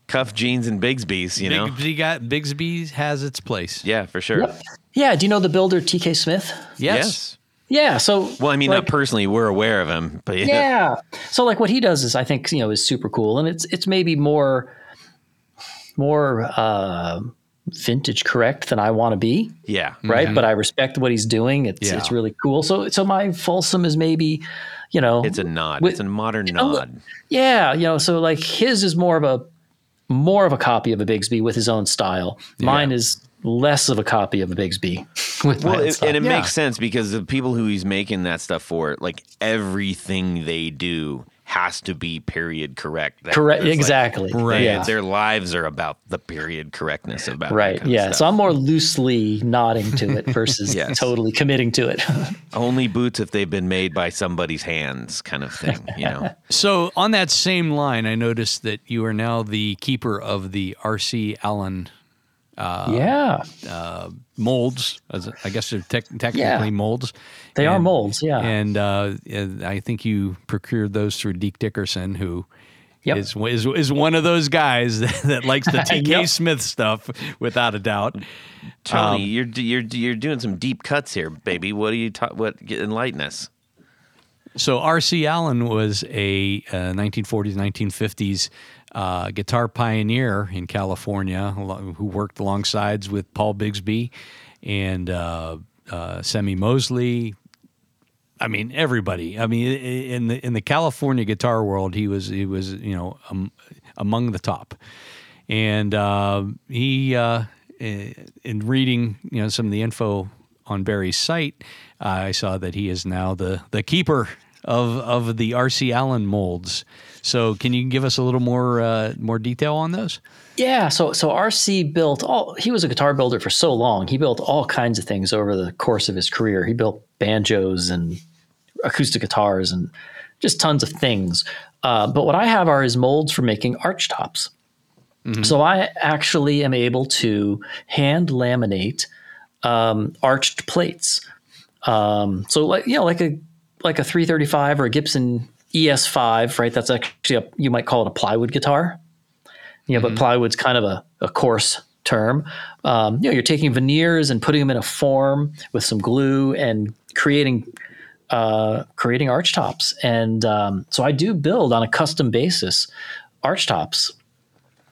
cuff jeans and Bigsby's, you know. Bigsby got Bigsby has its place. Yeah, for sure. Yeah. Do you know the builder TK Smith? Yes. Yeah. So, Well, I mean, like, not personally, we're aware of him, but yeah. yeah. So like what he does is I think, you know, is super cool. And it's it's maybe more more uh vintage correct than I want to be. Yeah. Right. But I respect what he's doing. It's Yeah. it's really cool. So so my Folsom is maybe, you know It's a nod. With- it's a modern li- nod. Yeah, you know, so like his is more of a more of a copy of a Bigsby with his own style. Mine is less of a copy of a Bigsby with my Well, own it, and it Yeah. makes sense because the people who he's making that stuff for, like everything they do has to be period correct. That- Correct, it's like- exactly. Right. Yeah. Their lives are about the period correctness about that Right. kind of Yeah. stuff. So I'm more loosely nodding to it versus Yes. totally committing to it. only boots if they've been made by somebody's hands, kind of thing. You know. So on that same line, I noticed that you are now the keeper of the R.C. Allen yeah. molds. As I guess they're tec- technically Yeah. molds. They are molds. Yeah. And uh, and I think you procured those through Deke Dickerson, who Yep. is, is is one of those guys that, that likes the TK Yep. Smith stuff, without a doubt. Tony, you're you're you're doing some deep cuts here, baby. What are you ta- what enlighten us? So R.C. Allen was a uh, 1940s, 1950s uh, guitar pioneer in California who worked alongside with Paul Bigsby and uh, uh, Semie Moseley. I mean, everybody. I mean, in the in the California guitar world, he was he was you know um, among the top, and uh, he uh, in reading you know some of the info on Barry's site, I saw that he is now the the keeper of of the R.C. Allen molds. So, can you give us a little more uh, more detail on those? Yeah, so so RC built all he was a guitar builder for so long. He built all kinds of things over the course of his career. He built banjos and acoustic guitars and just tons of things. Uh, but what I have are his molds for making arch tops. So I actually am able to hand laminate um, arched plates. Um, so like you know like a like a 335 or a Gibson ES5, right? That's actually a, you might call it a plywood guitar. Yeah, but plywood's kind of a, a coarse term. Um, you know, you're taking veneers and putting them in a form with some glue and creating uh, creating arch tops. And um, so I do build on a custom basis arch tops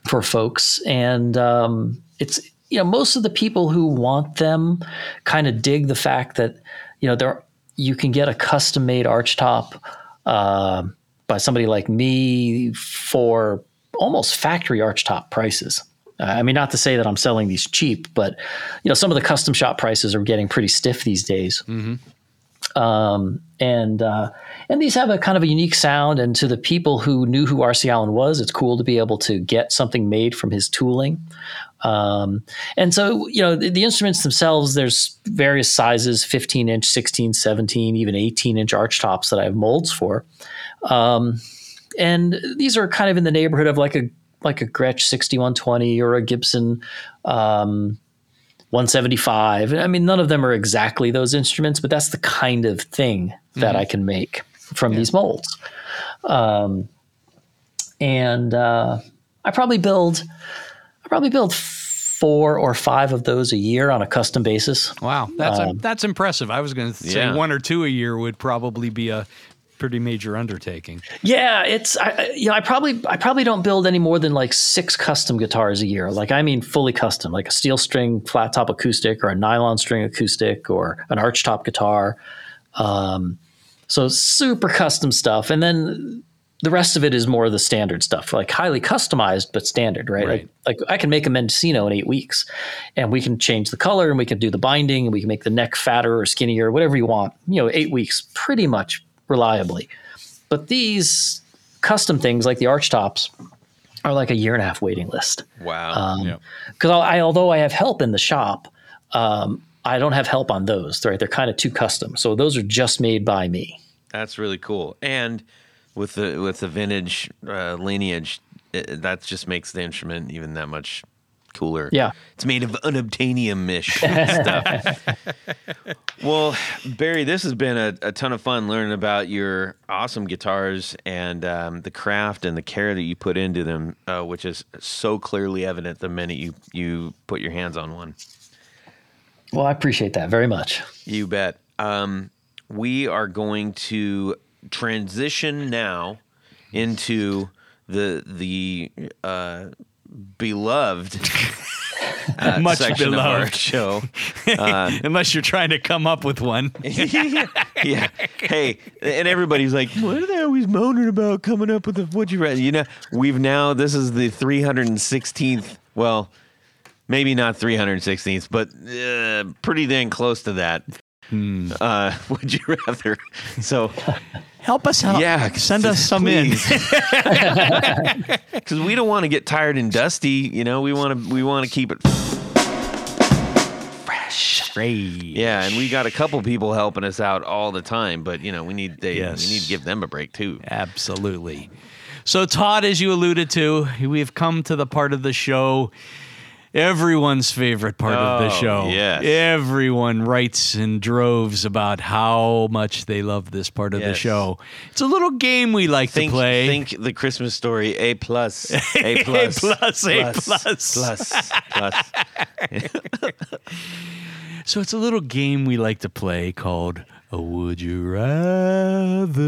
for folks, and um, it's you know most of the people who want them kind of dig the fact that you know there you can get a custom made arch top uh, by somebody like me for almost factory archtop prices. I mean, not to say that I'm selling these cheap, but you know, some of the custom shop prices are getting pretty stiff these days. Um, and uh, and these have a kind of a unique sound. And to the people who knew who R.C. Allen was, it's cool to be able to get something made from his tooling. Um, and so, you know, the, the, instruments themselves, there's various sizes 15 inch, 16, 17, even 18 inch arch tops that I have molds for. Um, and these are kind of in the neighborhood of like a like a Gretsch 6120 or a Gibson um, 175. I mean, none of them are exactly those instruments, but that's the kind of thing that mm-hmm. I can make from yeah. these molds. Um, and uh, I probably build, I probably build four or five of those a year on a custom basis. Wow, that's um, that's impressive. I was going to say yeah. one or two a year would probably be a pretty major undertaking. Yeah, it's I, you know I probably I probably don't build any more than like six custom guitars a year. Like I mean fully custom, like a steel string flat top acoustic or a nylon string acoustic or an arch top guitar. Um, so super custom stuff, and then the rest of it is more of the standard stuff, like highly customized but standard, right? right. Like, like I can make a Mendocino in eight weeks, and we can change the color, and we can do the binding, and we can make the neck fatter or skinnier, whatever you want. You know, eight weeks, pretty much reliably. But these custom things like the arch tops are like a year and a half waiting list. Wow. Because um, I, although I have help in the shop, um, I don't have help on those. Right? They're kind of too custom. So those are just made by me. That's really cool. And with the with the vintage uh, lineage, it, that just makes the instrument even that much cooler. Yeah. It's made of unobtainium ish stuff. well, Barry, this has been a, a, ton of fun learning about your awesome guitars and um, the craft and the care that you put into them, uh, which is so clearly evident the minute you, you put your hands on one. Well, I appreciate that very much. You bet. Um, we are going to transition now into the the uh, beloved uh, much section beloved of our show. Uh, Unless you're trying to come up with one. yeah. Hey, and everybody's like, "What are they always moaning about coming up with a would you rather?" You know, we've now this is the 316th. Well, maybe not 316th, but uh, pretty dang close to that. Hmm. Uh, would you rather? So help us out. Yeah, send us some please. in because we don't want to get tired and dusty. You know, we want to we want to keep it fresh. Yeah, and we got a couple people helping us out all the time, but you know, we need they yes. we need to give them a break too. Absolutely. So Todd, as you alluded to, we've come to the part of the show everyone's favorite part of the oh, show. Yes. Everyone writes in droves about how much they love this part of yes. the show. It's a little game we like think, to play. Think the Christmas story A plus. A plus. a plus. A plus. Plus. plus. so it's a little game we like to play called would you rather?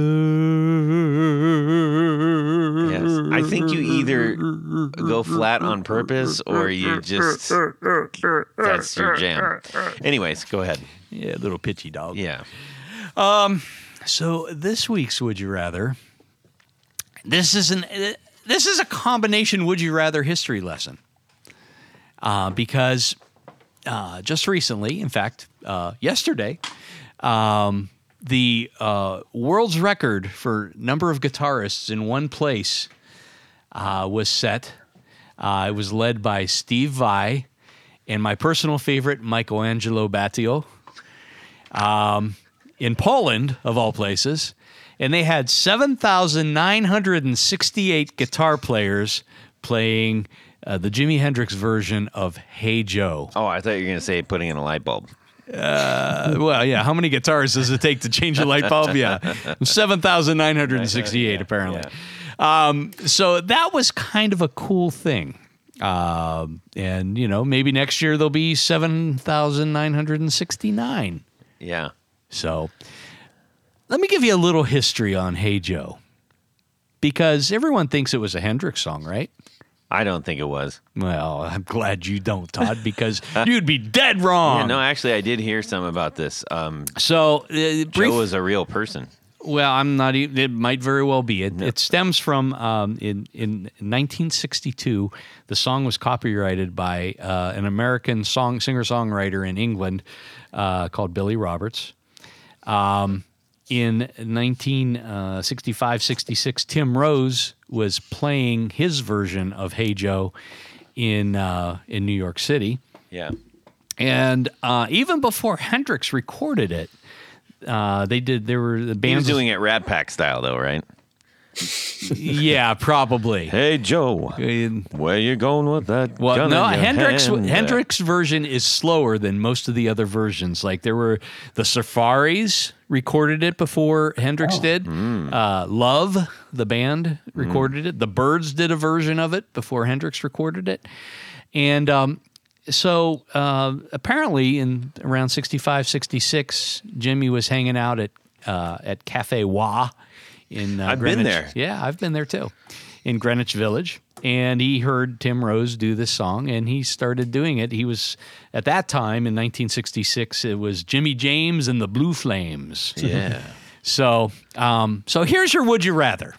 Yes. I think you either go flat on purpose or you just that's your jam. Anyways, go ahead. Yeah, little pitchy dog. Yeah. Um so this week's would you rather this is an this is a combination would you rather history lesson. Uh, because uh, just recently, in fact, uh, yesterday, um, the uh, world's record for number of guitarists in one place uh, was set. Uh, it was led by Steve Vai and my personal favorite, Michael Angelo Batio, um, in Poland, of all places. And they had 7,968 guitar players playing uh, the Jimi Hendrix version of Hey Joe. Oh, I thought you were going to say putting in a light bulb. Uh, well, yeah. How many guitars does it take to change a light bulb? Yeah, seven thousand nine hundred and sixty-eight yeah, apparently. Yeah. Um, so that was kind of a cool thing. Um, and you know, maybe next year there'll be seven thousand nine hundred and sixty-nine. Yeah. So let me give you a little history on Hey Joe, because everyone thinks it was a Hendrix song, right? I don't think it was. Well, I'm glad you don't, Todd, because you'd be dead wrong. Yeah, no, actually, I did hear some about this. Um, so, uh, brief, Joe was a real person. Well, I'm not. Even, it might very well be. It, no. it stems from um, in in 1962. The song was copyrighted by uh, an American song singer songwriter in England uh, called Billy Roberts. Um, in 1965 66, Tim Rose was playing his version of Hey Joe in, uh, in New York City. Yeah. And uh, even before Hendrix recorded it, uh, they did. There were the bands. He was doing it Rat Pack style, though, right? Yeah, probably. Hey, Joe, where you going with that? Well, gun no, in Hendrix hand? Hendrix version is slower than most of the other versions. Like there were the Safaris recorded it before Hendrix did. Uh, Love, the band, recorded it. The Byrds did a version of it before Hendrix recorded it. And um, so uh, apparently in around 65, 66, Jimmy was hanging out at uh, at Cafe Wha in uh, I've been Greenwich. there. Yeah, I've been there too, in Greenwich Village. And he heard Tim Rose do this song, and he started doing it. He was at that time in 1966. It was Jimmy James and the Blue Flames. Yeah. So, um, so here's your would you rather.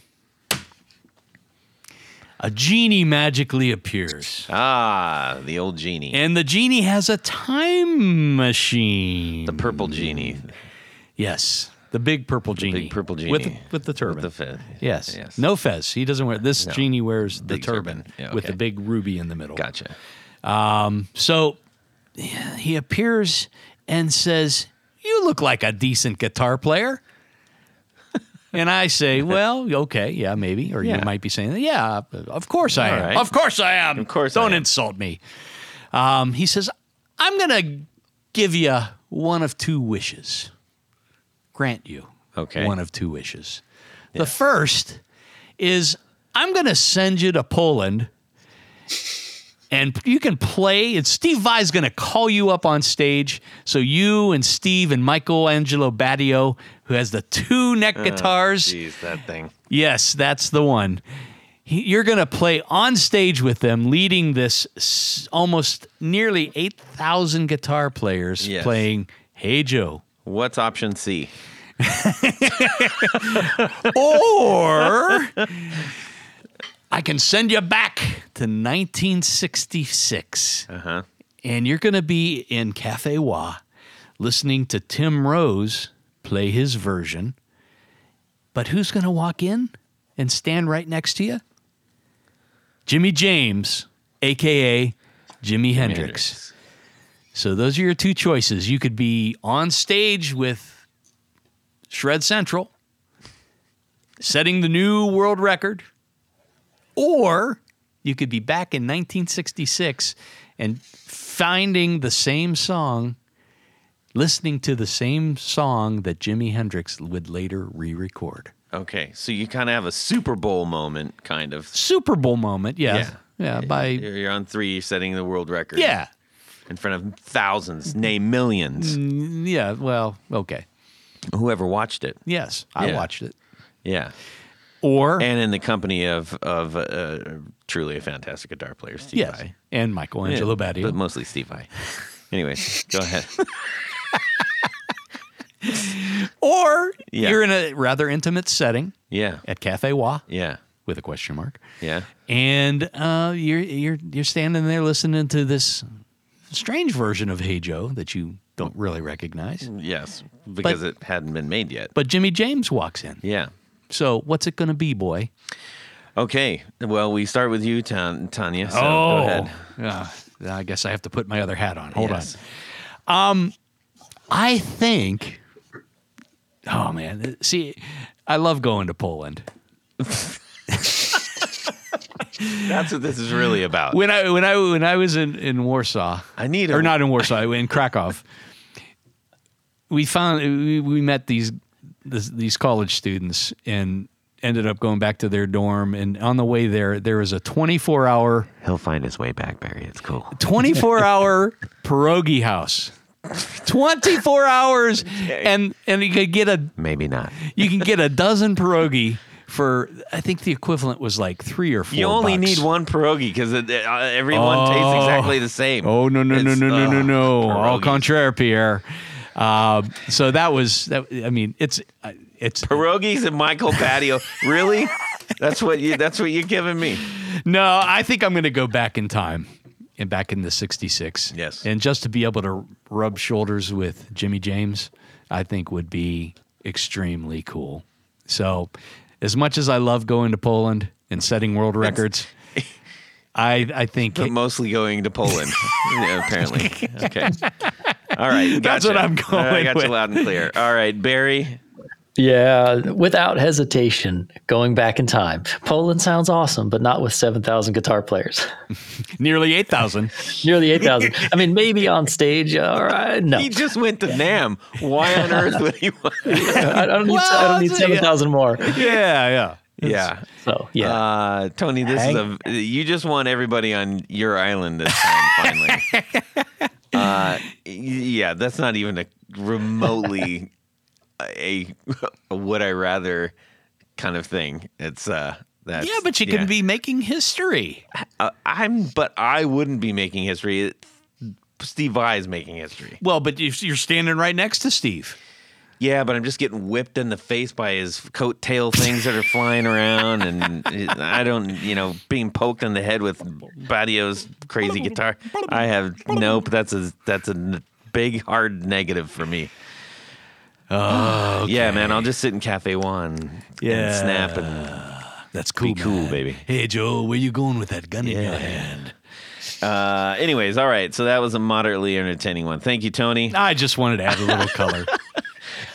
A genie magically appears, ah, the old genie, and the genie has a time machine. the purple genie, yes, the big purple genie, big purple with genie. with the turban. with the fez. Yes. Yes. No fez. He doesn't wear this No. genie wears the turban, turban. Yeah, with the big ruby in the middle. Gotcha. So he appears and says, "You look like a decent guitar player." and I say, "Well, okay, yeah, maybe." Or you might be saying, "Yeah, of course I All am. right. Of course I am. Of course Don't am." insult me." Um, he says, "I'm going to give you one of two wishes. Grant you Okay. one of two wishes. The first is I'm going to send you to Poland and you can play. And Steve Vai's going to call you up on stage. So you and Steve and Michael Angelo Batio, who has the two neck oh, guitars. Jeez, that thing. Yes, that's the one. He- You're going to play on stage with them, leading this s- almost nearly 8,000 guitar players Yes. playing Hey Joe. What's option C? or I can send you back to 1966. Uh huh. And you're going to be in Cafe Wha listening to Tim Rose play his version. But who's going to walk in and stand right next to you? Jimmy James, AKA Jimi Hendrix. So those are your two choices. You could be on stage with Shred Central, setting the new world record, or you could be back in 1966 and finding the same song, listening to the same song that Jimi Hendrix would later re-record. Okay, so you kind of have a Super Bowl moment, kind of. Super Bowl moment, yeah, yeah, by You're on three, you're setting the world record. yeah, In front of thousands, nay, millions. Mm, yeah. Well, okay, Whoever watched it. yes, I Yeah. watched it. Yeah. Or And in the company of of uh, truly a fantastic guitar player, Steve yes, Vai. and Michael Angelo Yeah. But mostly Steve Vai. Anyways, go ahead. or Yeah. you're in a rather intimate setting Yeah. at Cafe Wha Yeah. with a question mark. Yeah. and uh, you're you're you're standing there listening to this strange version of Hey Joe that you don't really recognize. Yes. Because it hadn't been made yet. But Jimmy James walks in. Yeah. So what's it going to be, boy? Okay. Well, we start with you, Tan- Tanya. So Oh. go ahead. Uh, I guess I have to put my other hat on. Hold Yes. on. I think. Oh man, see, I love going to Poland. That's what this is really about. When I when I when I was in in Warsaw, I need a- or not in Warsaw, in Krakow. We found we, we met these this, these college students and ended up going back to their dorm. And on the way there, there was a 24 hour He'll find his way back, Barry. It's cool. 24 hour pierogi house. 24 hours and and you could get a Maybe not. you can get a dozen pierogi for I think the equivalent was like 3 or 4 You only bucks. need one pierogi because uh, everyone tastes Oh. exactly the same. Oh no no no It's, no no no uh, no! Au pierogies. contraire, Pierre. Uh, so that was that. I mean, it's uh, it's Pierogies and Michael Batio. really? That's what you. That's what you're giving me. no. I think I'm going to go back in time and back in the 66. Yes. And just to be able to rub shoulders with Jimmy James, I think would be extremely cool. So, as much as I love going to Poland and setting world records, I I think But mostly going to Poland, yeah, apparently. Okay. All right. That's what I'm All right, I going got with. you loud and clear. All right, Barry. Yeah, without hesitation, going back in time. Poland sounds awesome, but not with 7,000 guitar players. nearly 8,000. Nearly 8,000. I mean, maybe on stage. All right. No. He just went to NAMM. Why on earth would he want? I, I don't need, I don't need it's- 7,000 more. yeah, yeah. Yeah. So, yeah. Uh, Tony, this is a you just want everybody on your island this time finally. Uh, yeah, that's not even a remotely a, a would I rather kind of thing. It's uh that's Yeah, but you yeah. can be making history. Uh, I'm but I wouldn't be making history. Steve Vai is making history. Well, but you're standing right next to Steve. Yeah, but I'm just getting whipped in the face by his coattail things that are flying around, and I don't, you know, being poked in the head with Batio's crazy guitar. I have nope. That's a that's a n- big hard negative for me. Oh, yeah, man. I'll just sit in Cafe Wha Yeah. and snap and That's cool, Be cool, man. baby. Hey, Joe, where you going with that gun in your hand? uh, anyways, all right. So that was a moderately entertaining one. Thank you, Tony. I just wanted to add a little color.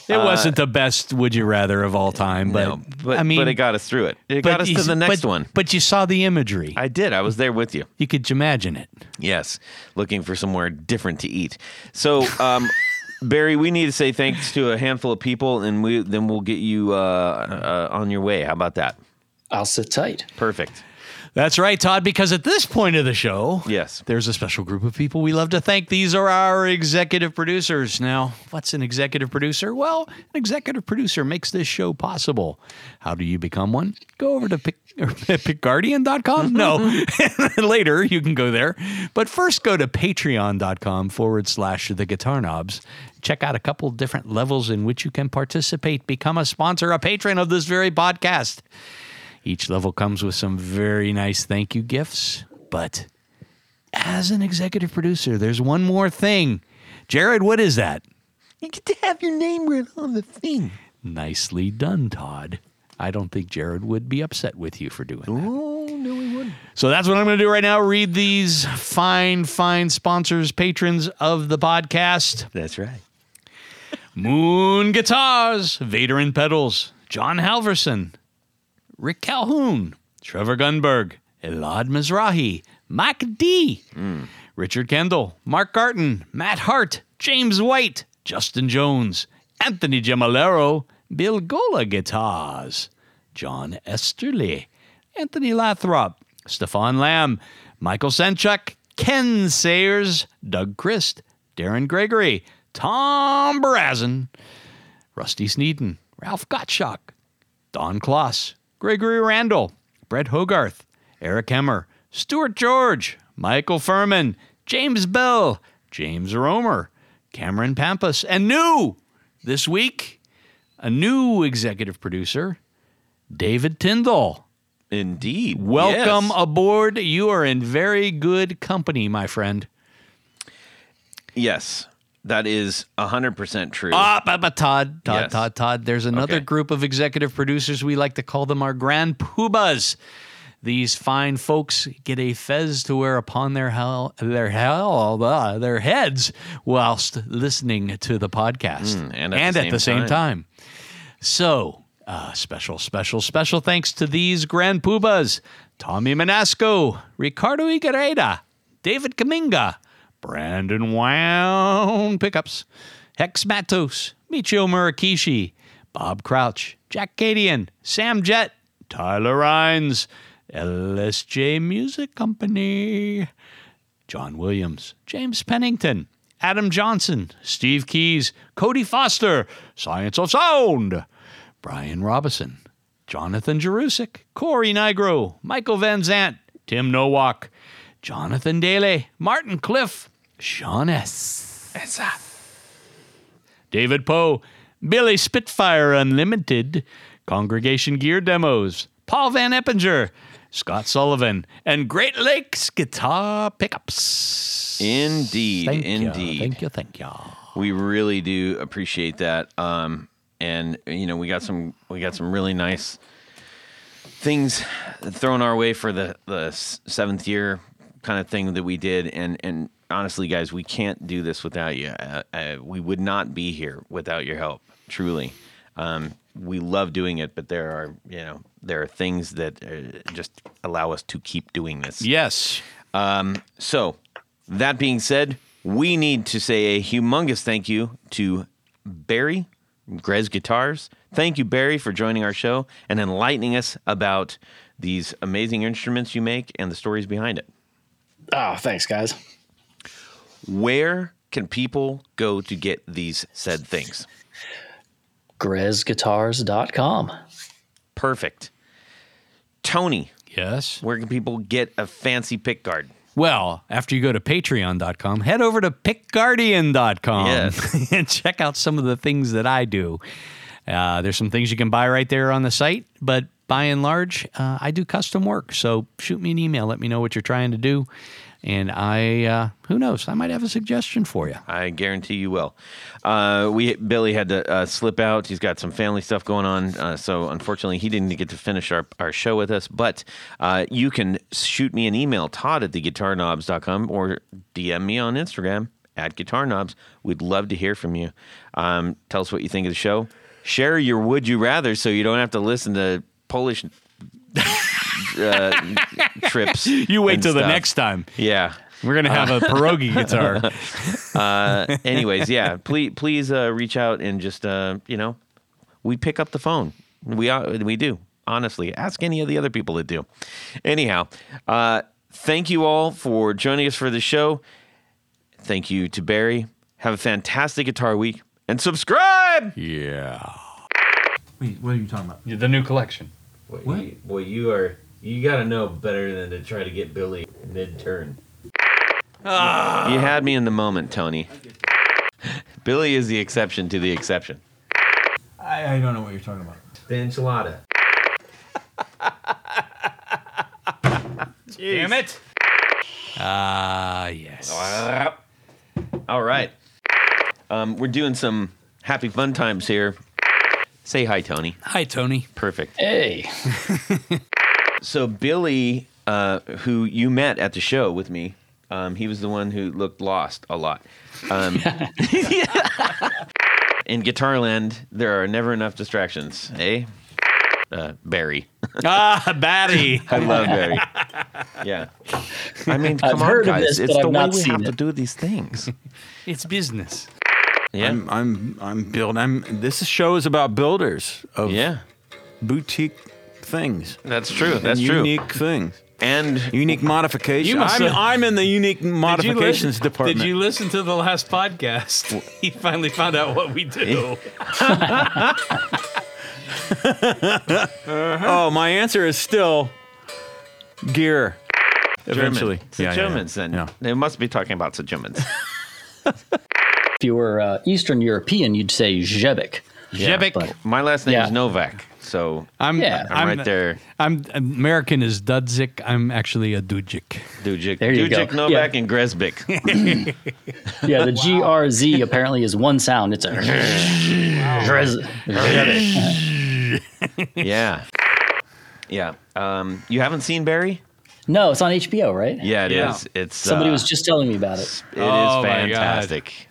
It wasn't the best "Would you rather" of all time, but, no, but I mean, but it got us through it. It got us you- to the next but- one. But you saw the imagery. I did. I was there with you. you could imagine it. Yes, looking for somewhere different to eat. So, um, Barry, we need to say thanks to a handful of people, and we then we'll get you uh, uh, on your way. How about that? I'll sit tight. Perfect. That's right, Todd. Because at this point of the show, Yes. there's a special group of people we love to thank. These are our executive producers. Now, what's an executive producer? Well, an executive producer makes this show possible. How do you become one? Go over to pick, pickguardian.com. No, mm-hmm. later you can go there. But first, go to patreon.com forward slash the guitar knobs. Check out a couple different levels in which you can participate. Become a sponsor, a patron of this very podcast. Each level comes with some very nice thank you gifts, but as an executive producer, there's one more thing. Jared, what is that? You get to have your name written on the thing. Nicely done, Todd. I don't think Jared would be upset with you for doing that. Oh no, he wouldn't. So that's what I'm going to do right now. Read these fine, fine sponsors, patrons of the podcast. That's right. Moon Guitars, Vader and Pedals, John Halverson, Rick Calhoun, Trevor Gunberg, Elad Mizrahi, Mike D, Richard Kendall, Mark Garton, Matt Hart, James White, Justin Jones, Anthony Gemalero, Bill Gola Guitars, John Esterly, Anthony Lathrop, Stefan Lamb, Michael Senchuk, Ken Sayers, Doug Christ, Darren Gregory, Tom Brazen, Rusty Sneeden, Ralph Gottschalk, Don Kloss, Gregory Randall, Brett Hogarth, Eric Hemmer, Stuart George, Michael Furman, James Bell, James Romer, Cameron Pampas, and new this week, a new executive producer, David Tyndall. Indeed. Welcome Yes. aboard. You are in very good company, my friend. yes, that is hundred percent true. Ah, but, but Todd, Todd, Yes. Todd, Todd. There's another Okay. group of executive producers. We like to call them our grand poobahs. These fine folks get a fez to wear upon their hell, their hell, uh, their heads whilst listening to the podcast, Mm, and at the same same time. So, uh, special, special, special thanks to these grand poobahs: Tommy Manasco, Ricardo Iguereda, David Kaminga, Brandon Wound pickups, Hex Matos, Michio Murakishi, Bob Crouch, Jack Cadian, Sam Jett, Tyler Rhines, LSJ Music Company, John Williams, James Pennington, Adam Johnson, Steve Keys, Cody Foster, Science of Sound, Brian Robison, Jonathan Jerusik, Corey Nigro, Michael Van Zant, Tim Nowak, Jonathan Daly, Martin Cliff, Sean S. David Poe, Billy Spitfire Unlimited, Congregation Gear Demos, Paul Van Eppinger, Scott Sullivan, and Great Lakes Guitar Pickups. Indeed, Thank you, indeed. Thank you, thank you. We really do appreciate that. Um, and you know, we got some we got some really nice things thrown our way for the the seventh year kind of thing that we did. And and honestly, guys, we can't do this without you. Uh, uh, we would not be here without your help. Truly, um, we love doing it, but there are you know there are things that uh, just allow us to keep doing this. Yes. So, that being said, we need to say a humongous thank you to Barry, Grez Guitars. Thank you, Barry, for joining our show and enlightening us about these amazing instruments you make and the stories behind it. Oh, thanks, guys. Where can people go to get these said things? GrezGuitars.com. Perfect. Tony, Yes. where can people get a fancy pick guard? Well, after you go to patreon.com, head over to pickguardian.com Yes. and check out some of the things that I do. Uh, there's some things you can buy right there on the site, but by and large, uh, I do custom work. So shoot me an email, let me know what you're trying to do. And I, uh, who knows, I might have a suggestion for you. I guarantee you will. Uh, we Billy had to uh, slip out. He's got some family stuff going on, uh, so unfortunately he didn't get to finish our, our show with us. But uh, you can shoot me an email, Todd at theguitarknobs.com, or DM me on Instagram at guitarknobs. We'd love to hear from you. Um, tell us what you think of the show. Share your would you rather, so you don't have to listen to Polish. Uh, trips. You wait and till the next time. Yeah. We're going to have a pierogi guitar. uh, anyways, yeah, please please uh, reach out and just uh, you know, we pick up the phone. We are, we do honestly. Ask any of the other people that do. Anyhow, uh, thank you all for joining us for the show. Thank you to Barry. Have a fantastic guitar week and subscribe. yeah. Wait, what are you talking about? The new collection. Boy, you, boy, you are you got to know better than to try to get Billy mid turn. You had me in the moment, Tony. Billy is the exception to the exception. I, I don't know what you're talking about. The enchilada. Damn it. Ah, yes. All right. Um, we're doing some happy fun times here. Say hi, Tony. Hi, Tony. Perfect. Hey, So Billy, uh, who you met at the show with me, um, he was the one who looked lost a lot. Um, in Guitarland, there are never enough distractions, eh? Uh, Barry. Ah, Batty. I love Barry. Yeah. I mean, come I've on, heard of guys. this, it's the I've way we seen have to do these things. it's business. Yeah. I'm I'm I'm build. I'm. This show is about builders of yeah. boutique things. That's true. and That's true. Unique things. And Unique modifications. I'm, have- I'm in the unique modifications department. Did you listen to the last podcast? he finally found out what we do. Oh, my answer is still gear. Eventually, German. It's Germans, then. Yeah. They must be talking about the Germans. if you were uh, Eastern European, you'd say Zebek. Jebek. but- My last name Yeah. is Novak, so I'm, Yeah. I'm, right there. I'm American is Dudzik. I'm actually a Dudzik. Dujik, There you Dujik, go. Novak, Yeah. and Gresbik. Yeah, the GRZ apparently is one sound. It's a Grez- yeah. Yeah. Um, you haven't seen Barry? No, it's on HBO, right? Yeah, it is. Yeah. It's Somebody uh, was just telling me about it. It is Oh, my God. fantastic.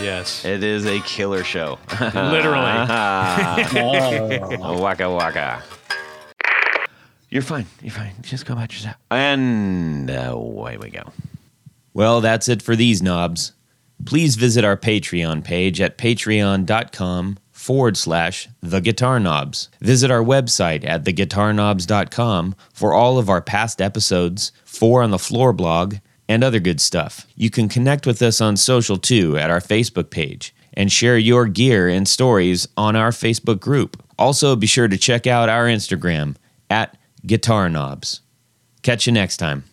Yes, It is a killer show. literally. Waka waka. You're fine. You're fine. Just go about yourself. And uh, away we go. Well, that's it for these knobs. Please visit our Patreon page at patreon.com forward slash the guitar knobs. Visit our website at theguitarknobs.com for all of our past episodes, four on the floor blog, and other good stuff. You can connect with us on social too at our Facebook page and share your gear and stories on our Facebook group. Also, be sure to check out our Instagram at guitar knobs. Catch you next time.